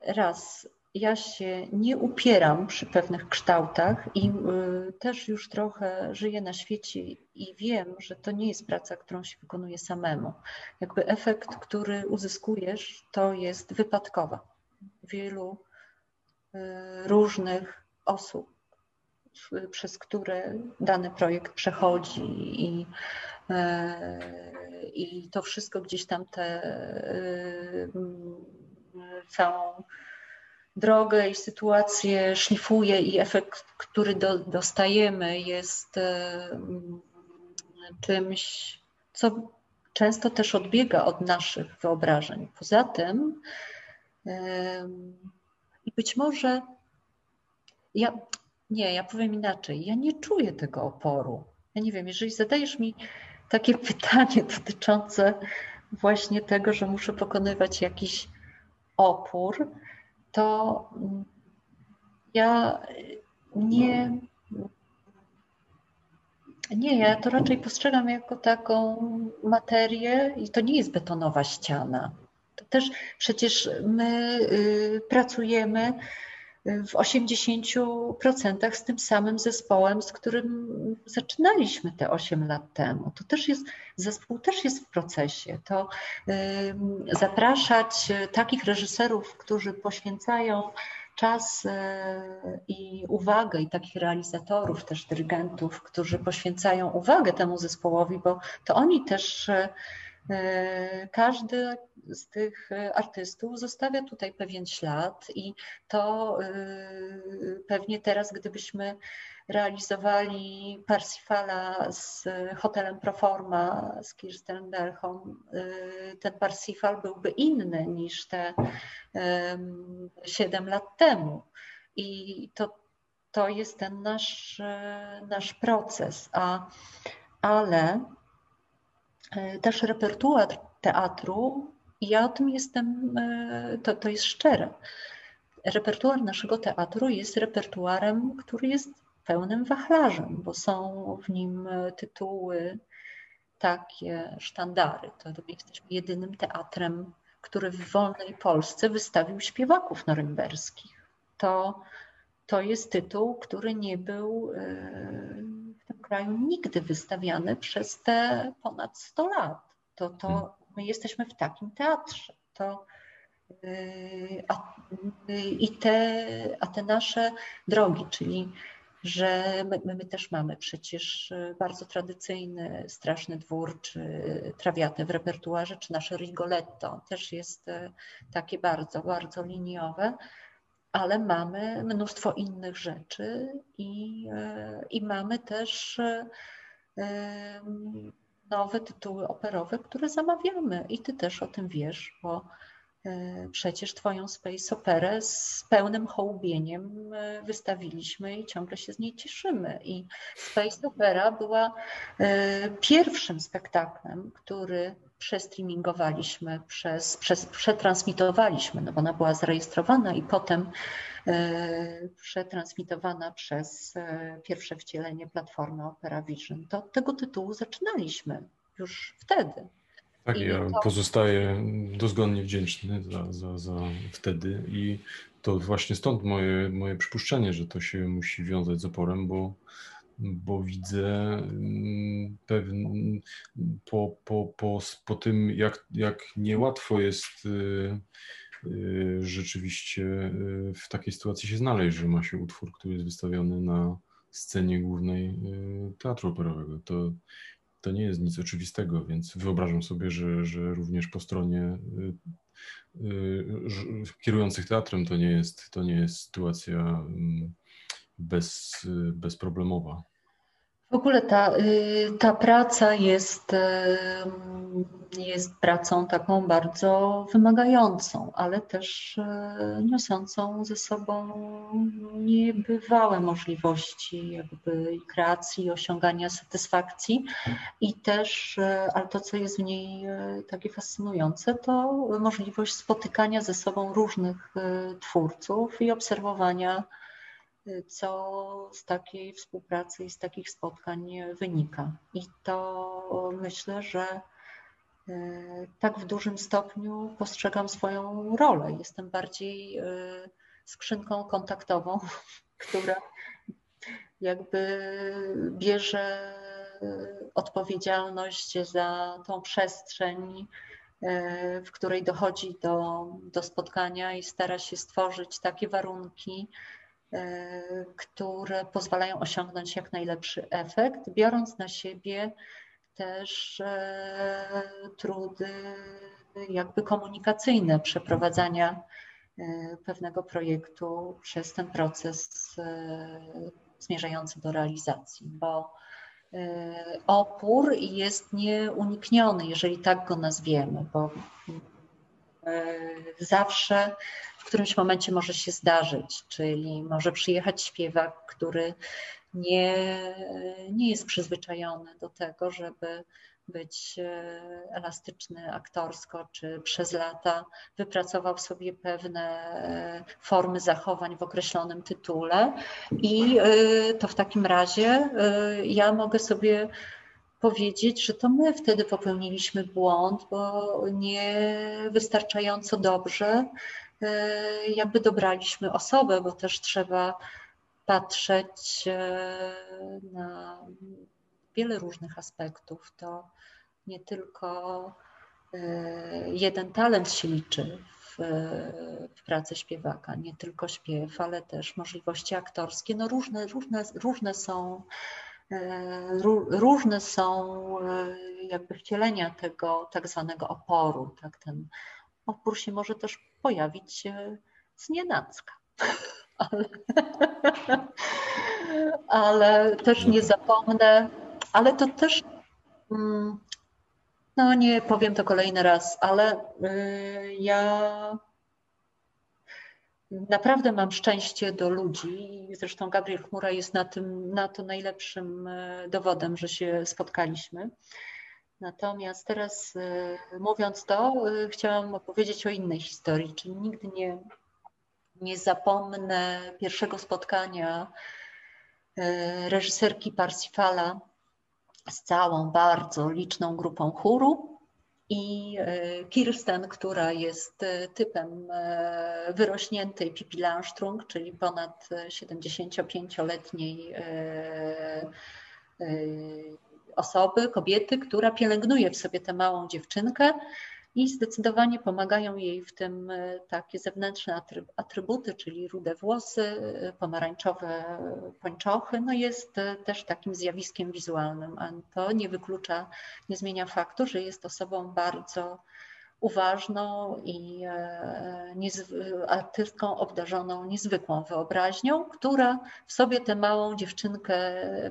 raz ja się nie upieram przy pewnych kształtach i y, też już trochę żyję na świecie i wiem, że to nie jest praca, którą się wykonuje samemu. Jakby efekt, który uzyskujesz, to jest wypadkowa wielu różnych osób, przez które dany projekt przechodzi i, y, i to wszystko gdzieś tam te całą drogę i sytuację szlifuje i efekt, który do, dostajemy, jest e, czymś, co często też odbiega od naszych wyobrażeń. Poza tym, i być może ja, nie, ja powiem inaczej, ja nie czuję tego oporu. Ja nie wiem, jeżeli zadajesz mi takie pytanie dotyczące właśnie tego, że muszę pokonywać jakiś opór, to ja nie. Nie, ja to raczej postrzegam jako taką materię i to nie jest betonowa ściana. To też przecież my y, pracujemy w 80% z tym samym zespołem, z którym zaczynaliśmy te 8 lat temu. To też jest, zespół też jest w procesie. To zapraszać takich reżyserów, którzy poświęcają czas y, i uwagę, i takich realizatorów, też dyrygentów, którzy poświęcają uwagę temu zespołowi, bo to oni też y, każdy z tych artystów zostawia tutaj pewien ślad i to y, pewnie teraz, gdybyśmy realizowali Parsifala z hotelem Proforma, z Kirsten Delholm, y, ten Parsifal byłby inny niż te 7 lat temu. I to, to jest ten nasz, nasz proces. A, ale E, też repertuar teatru, i ja o tym jestem, e, to, to jest szczere. Repertuar naszego teatru jest repertuarem, który jest pełnym wachlarzem, bo są w nim e, tytuły, takie sztandary. To jesteśmy jedynym teatrem, który w wolnej Polsce wystawił śpiewaków norymberskich. To, to jest tytuł, który nie był kraju nigdy wystawiany przez te ponad 100 lat. To, to hmm. My jesteśmy w takim teatrze. To, yy, a, yy, i te, a te nasze drogi, czyli że my, my, też mamy przecież bardzo tradycyjny Straszny Dwór, czy Trawiatę w repertuarze, czy nasze Rigoletto też jest yy, takie bardzo, bardzo liniowe ale mamy mnóstwo innych rzeczy i, i mamy też nowe tytuły operowe, które zamawiamy i ty też o tym wiesz, bo E, przecież Twoją Space Operę z pełnym hołubieniem e, wystawiliśmy i ciągle się z niej cieszymy. I Space Opera była e, pierwszym spektaklem, który przestreamingowaliśmy, przez, przez, przetransmitowaliśmy, no bo ona była zarejestrowana i potem przetransmitowana przez pierwsze wcielenie platformy Opera Vision. To od tego tytułu zaczynaliśmy już wtedy. Tak, I ja to... pozostaję dozgonnie wdzięczny za, za, za wtedy i to właśnie stąd moje, moje przypuszczenie, że to się musi wiązać z oporem, bo, bo widzę mm, pewien, po, po, po, po tym, jak, jak niełatwo jest y, rzeczywiście y, w takiej sytuacji się znaleźć, że ma się utwór, który jest wystawiony na scenie głównej teatru operowego. To to nie jest nic oczywistego, więc wyobrażam sobie, że, że również po stronie y, y, kierujących teatrem to nie jest, to nie jest sytuacja mm, bez, bezproblemowa. W ogóle ta, y, ta praca jest, jest pracą taką bardzo wymagającą, ale też niosącą ze sobą niebywałe możliwości jakby kreacji, osiągania satysfakcji. I też, ale to co jest w niej takie fascynujące, to możliwość spotykania ze sobą różnych twórców i obserwowania co z takiej współpracy i z takich spotkań wynika. I to myślę, że e, tak w dużym stopniu postrzegam swoją rolę. Jestem bardziej e, skrzynką kontaktową, która jakby bierze odpowiedzialność za tą przestrzeń, e, w której dochodzi do, do spotkania i stara się stworzyć takie warunki, E, które pozwalają osiągnąć jak najlepszy efekt, biorąc na siebie też e, trudy jakby komunikacyjne przeprowadzania e, pewnego projektu przez ten proces zmierzający do realizacji, bo opór jest nieunikniony, jeżeli tak go nazwiemy, bo zawsze którymś momencie może się zdarzyć, czyli może przyjechać śpiewak, który nie, nie jest przyzwyczajony do tego, żeby być e, elastyczny aktorsko, czy przez lata wypracował sobie pewne e, formy zachowań w określonym tytule. I e, to w takim razie ja mogę sobie powiedzieć, że to my wtedy popełniliśmy błąd, bo nie wystarczająco dobrze jakby dobraliśmy osobę, bo też trzeba patrzeć e, na wiele różnych aspektów. To nie tylko e, jeden talent się liczy w, w pracy śpiewaka, nie tylko śpiew, ale też możliwości aktorskie. No różne, różne, różne są różne są jakby wcielenia tego tak zwanego oporu, tak ten opór się może też pojawić z nienacka. Ale, ale też nie zapomnę, ale to też, mm, no nie powiem to kolejny raz, ale y, ja naprawdę mam szczęście do ludzi. Zresztą Gabriel Chmura jest na, tym, na to najlepszym y, dowodem, że się spotkaliśmy. Natomiast teraz y, mówiąc to, y, chciałam opowiedzieć o innej historii, czyli nigdy nie, nie zapomnę pierwszego spotkania y, reżyserki Parsifala z całą bardzo liczną grupą chóru i Kirsten, która jest typem wyrośniętej Pippi Langstrung, czyli ponad 75-letniej osoby, kobiety, która pielęgnuje w sobie tę małą dziewczynkę i zdecydowanie pomagają jej w tym e, takie zewnętrzne atrybuty, czyli rude włosy, e, pomarańczowe pończochy, no jest e, też takim zjawiskiem wizualnym, a to nie wyklucza, nie zmienia faktu, że jest osobą bardzo uważną i e, artystką obdarzoną niezwykłą wyobraźnią, która w sobie tę małą dziewczynkę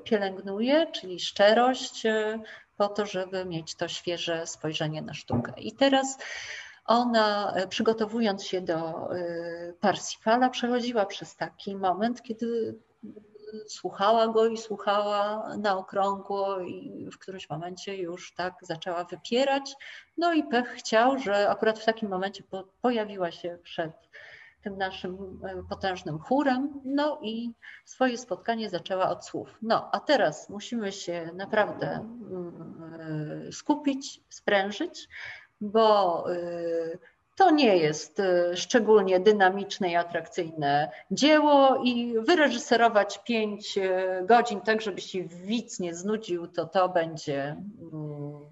pielęgnuje, czyli szczerość, e, po to, żeby mieć to świeże spojrzenie na sztukę. I teraz ona, przygotowując się do Parsifala, przechodziła przez taki moment, kiedy słuchała go i słuchała na okrągło i w którymś momencie już tak zaczęła wypierać. No i pech chciał, że akurat w takim momencie pojawiła się przed tym naszym e, potężnym chórem, no i swoje spotkanie zaczęła od słów. No, a teraz musimy się naprawdę mm, e, skupić, sprężyć, bo e, to nie jest y, szczególnie dynamiczne i atrakcyjne dzieło i wyreżyserować pięć y, godzin tak, żeby się widz nie znudził, to to będzie, mm,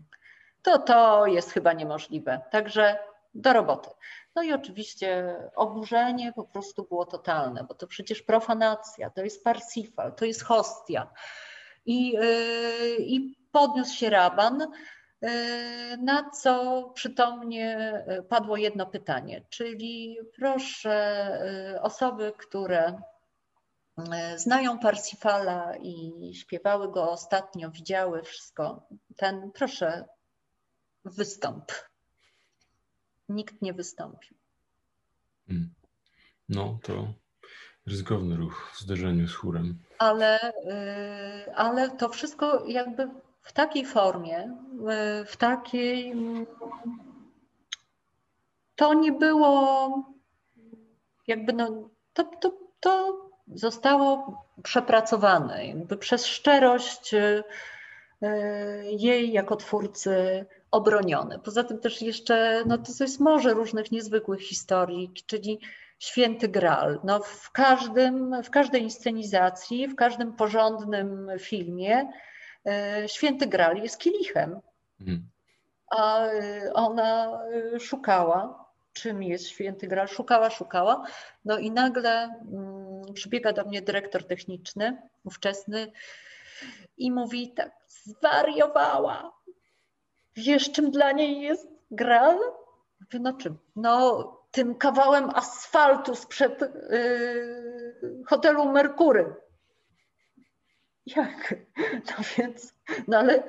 to to jest chyba niemożliwe. Także do roboty. No i oczywiście oburzenie po prostu było totalne, bo to przecież profanacja, to jest parsifal, to jest hostia. I, yy, i podniósł się raban, na co przytomnie e, padło jedno pytanie, czyli proszę e, osoby, które znają Parsifala i śpiewały go ostatnio, widziały wszystko, ten proszę wystąp. Nikt nie wystąpił. Hmm. No to ryzykowny ruch w zderzeniu z chórem. Ale, ale to wszystko jakby w takiej formie, w takiej. To nie było jakby no, to, to, to zostało przepracowane jakby przez szczerość e, jej jako twórcy obronione. Poza tym też jeszcze, no to jest morze różnych niezwykłych historii, czyli Święty Graal. No w, każdym, w każdej inscenizacji, w każdym porządnym filmie E, święty Graal jest kielichem. Hmm. A e, ona e, szukała, czym jest święty Graal, szukała, szukała. No i nagle mm, przybiega do mnie dyrektor techniczny, ówczesny, i mówi tak, zwariowała. Wiesz, czym dla niej jest Graal? Mówię, no czym? No tym kawałem asfaltu sprzed yy, hotelu Merkury. Jak? No więc, no ale,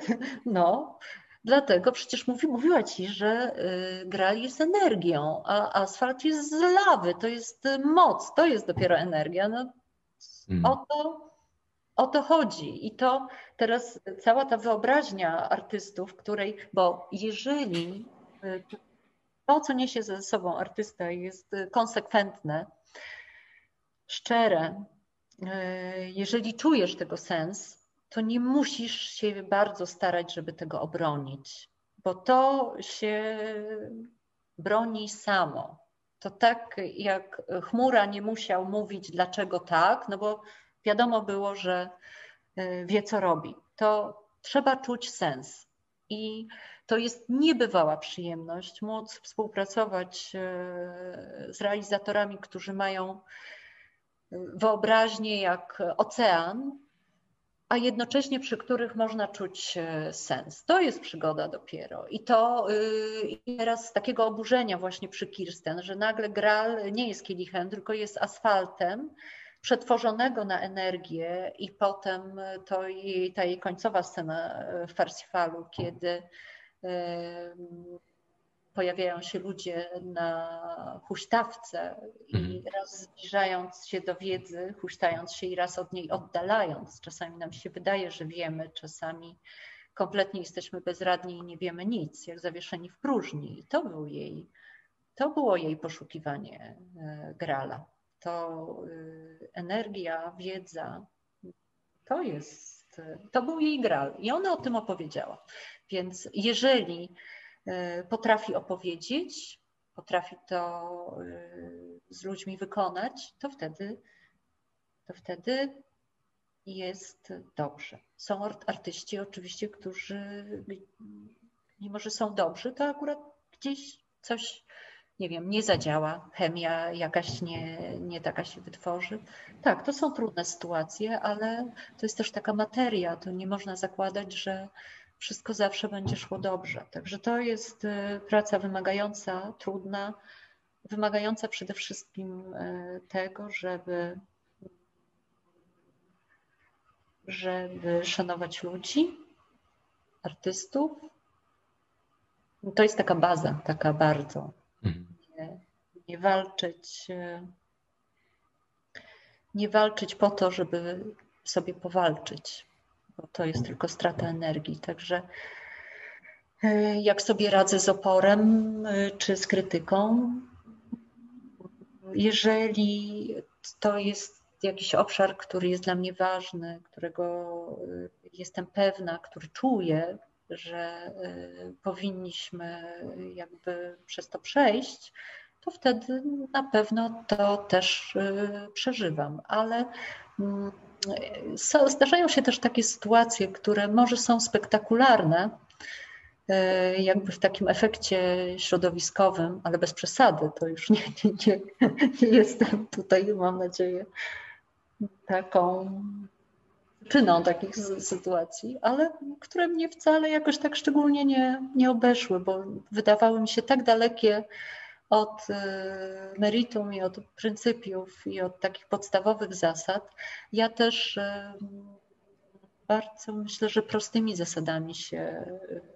no, dlatego przecież mówi, mówiła ci, że y, gral jest energią, a asfalt jest z lawy, to jest y, moc, to jest dopiero energia. No, hmm. o, to, o to chodzi. I to teraz cała ta wyobraźnia artystów, której, bo jeżeli y, to, co niesie ze sobą artysta, jest konsekwentne, szczere, jeżeli czujesz tego sens, to nie musisz się bardzo starać, żeby tego obronić, bo to się broni samo. To tak jak chmura nie musiał mówić, dlaczego tak, no bo wiadomo było, że e, wie, co robi. To trzeba czuć sens. I to jest niebywała przyjemność móc współpracować e, z realizatorami, którzy mają wyobraźnię jak ocean, a jednocześnie przy których można czuć e, sens. To jest przygoda dopiero. I to y, teraz takiego oburzenia właśnie przy Kirsten, że nagle Graal nie jest kielichem, tylko jest asfaltem przetworzonego na energię i potem to jej, ta jej końcowa scena w Farsifalu, kiedy pojawiają się ludzie na huśtawce i mhm. raz zbliżając się do wiedzy, huśtając się i raz od niej oddalając. Czasami nam się wydaje, że wiemy, czasami kompletnie jesteśmy bezradni i nie wiemy nic, jak zawieszeni w próżni. I to, był jej, to było jej poszukiwanie e, Grala. To e, energia, wiedza, to jest, to był jej Gral i ona o tym opowiedziała. Więc jeżeli potrafi opowiedzieć, potrafi to e, z ludźmi wykonać, to wtedy, to wtedy jest dobrze. Są artyści oczywiście, którzy mimo, że są dobrzy, to akurat gdzieś coś, nie wiem, nie zadziała, chemia jakaś nie, nie taka się wytworzy. Tak, to są trudne sytuacje, ale to jest też taka materia, to nie można zakładać, że wszystko zawsze będzie szło dobrze. Także to jest y, praca wymagająca, trudna, wymagająca przede wszystkim y, tego, żeby, żeby szanować ludzi, artystów. To jest taka baza, taka bardzo. Mhm. Nie, nie walczyć, nie walczyć po to, żeby sobie powalczyć, bo to jest tylko strata energii. Także e, jak sobie radzę z oporem e, czy z krytyką, jeżeli to jest jakiś obszar, który jest dla mnie ważny, którego y, jestem pewna, który czuję, że powinniśmy jakby przez to przejść, to wtedy na pewno to też przeżywam. Ale zdarzają się też takie sytuacje, które może są spektakularne, jakby w takim efekcie środowiskowym, ale bez przesady, to już nie, nie, nie, nie jestem tutaj, mam nadzieję, taką przyczyną takich sytuacji, ale które mnie wcale jakoś tak szczególnie nie, nie obeszły, bo wydawały mi się tak dalekie od y, meritum i od pryncypiów i od takich podstawowych zasad. Ja też y, bardzo myślę, że prostymi zasadami się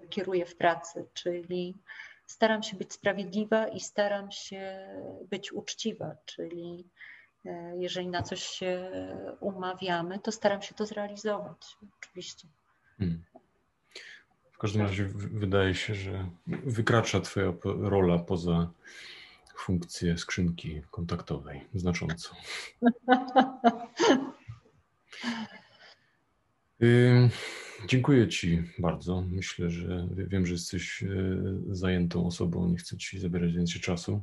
y, kieruję w pracy, czyli staram się być sprawiedliwa i staram się być uczciwa, czyli jeżeli na coś się umawiamy, to staram się to zrealizować, oczywiście. Hmm. W każdym razie wydaje się, że wykracza Twoja rola poza funkcję skrzynki kontaktowej znacząco. Dziękuję Ci bardzo. Myślę, że wiem, że jesteś e, zajętą osobą, nie chcę Ci zabierać więcej czasu,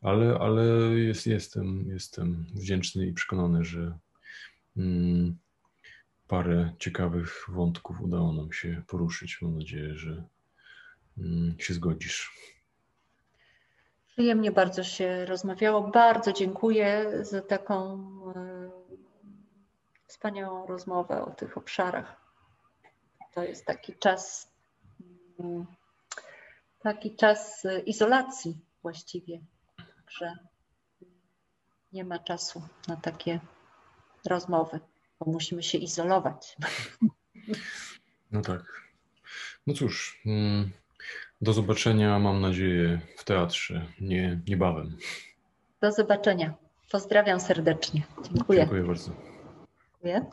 ale, ale jest, jestem, jestem wdzięczny i przekonany, że mm, parę ciekawych wątków udało nam się poruszyć. Mam nadzieję, że mm, się zgodzisz. Przyjemnie bardzo się rozmawiało. Bardzo dziękuję za taką e, wspaniałą rozmowę o tych obszarach to jest taki czas, mm, taki czas izolacji właściwie, że nie ma czasu na takie rozmowy, bo musimy się izolować. No tak. No cóż, mm, do zobaczenia mam nadzieję w teatrze nie, niebawem. Do zobaczenia. Pozdrawiam serdecznie. Dziękuję. Dziękuję bardzo. Dziękuję.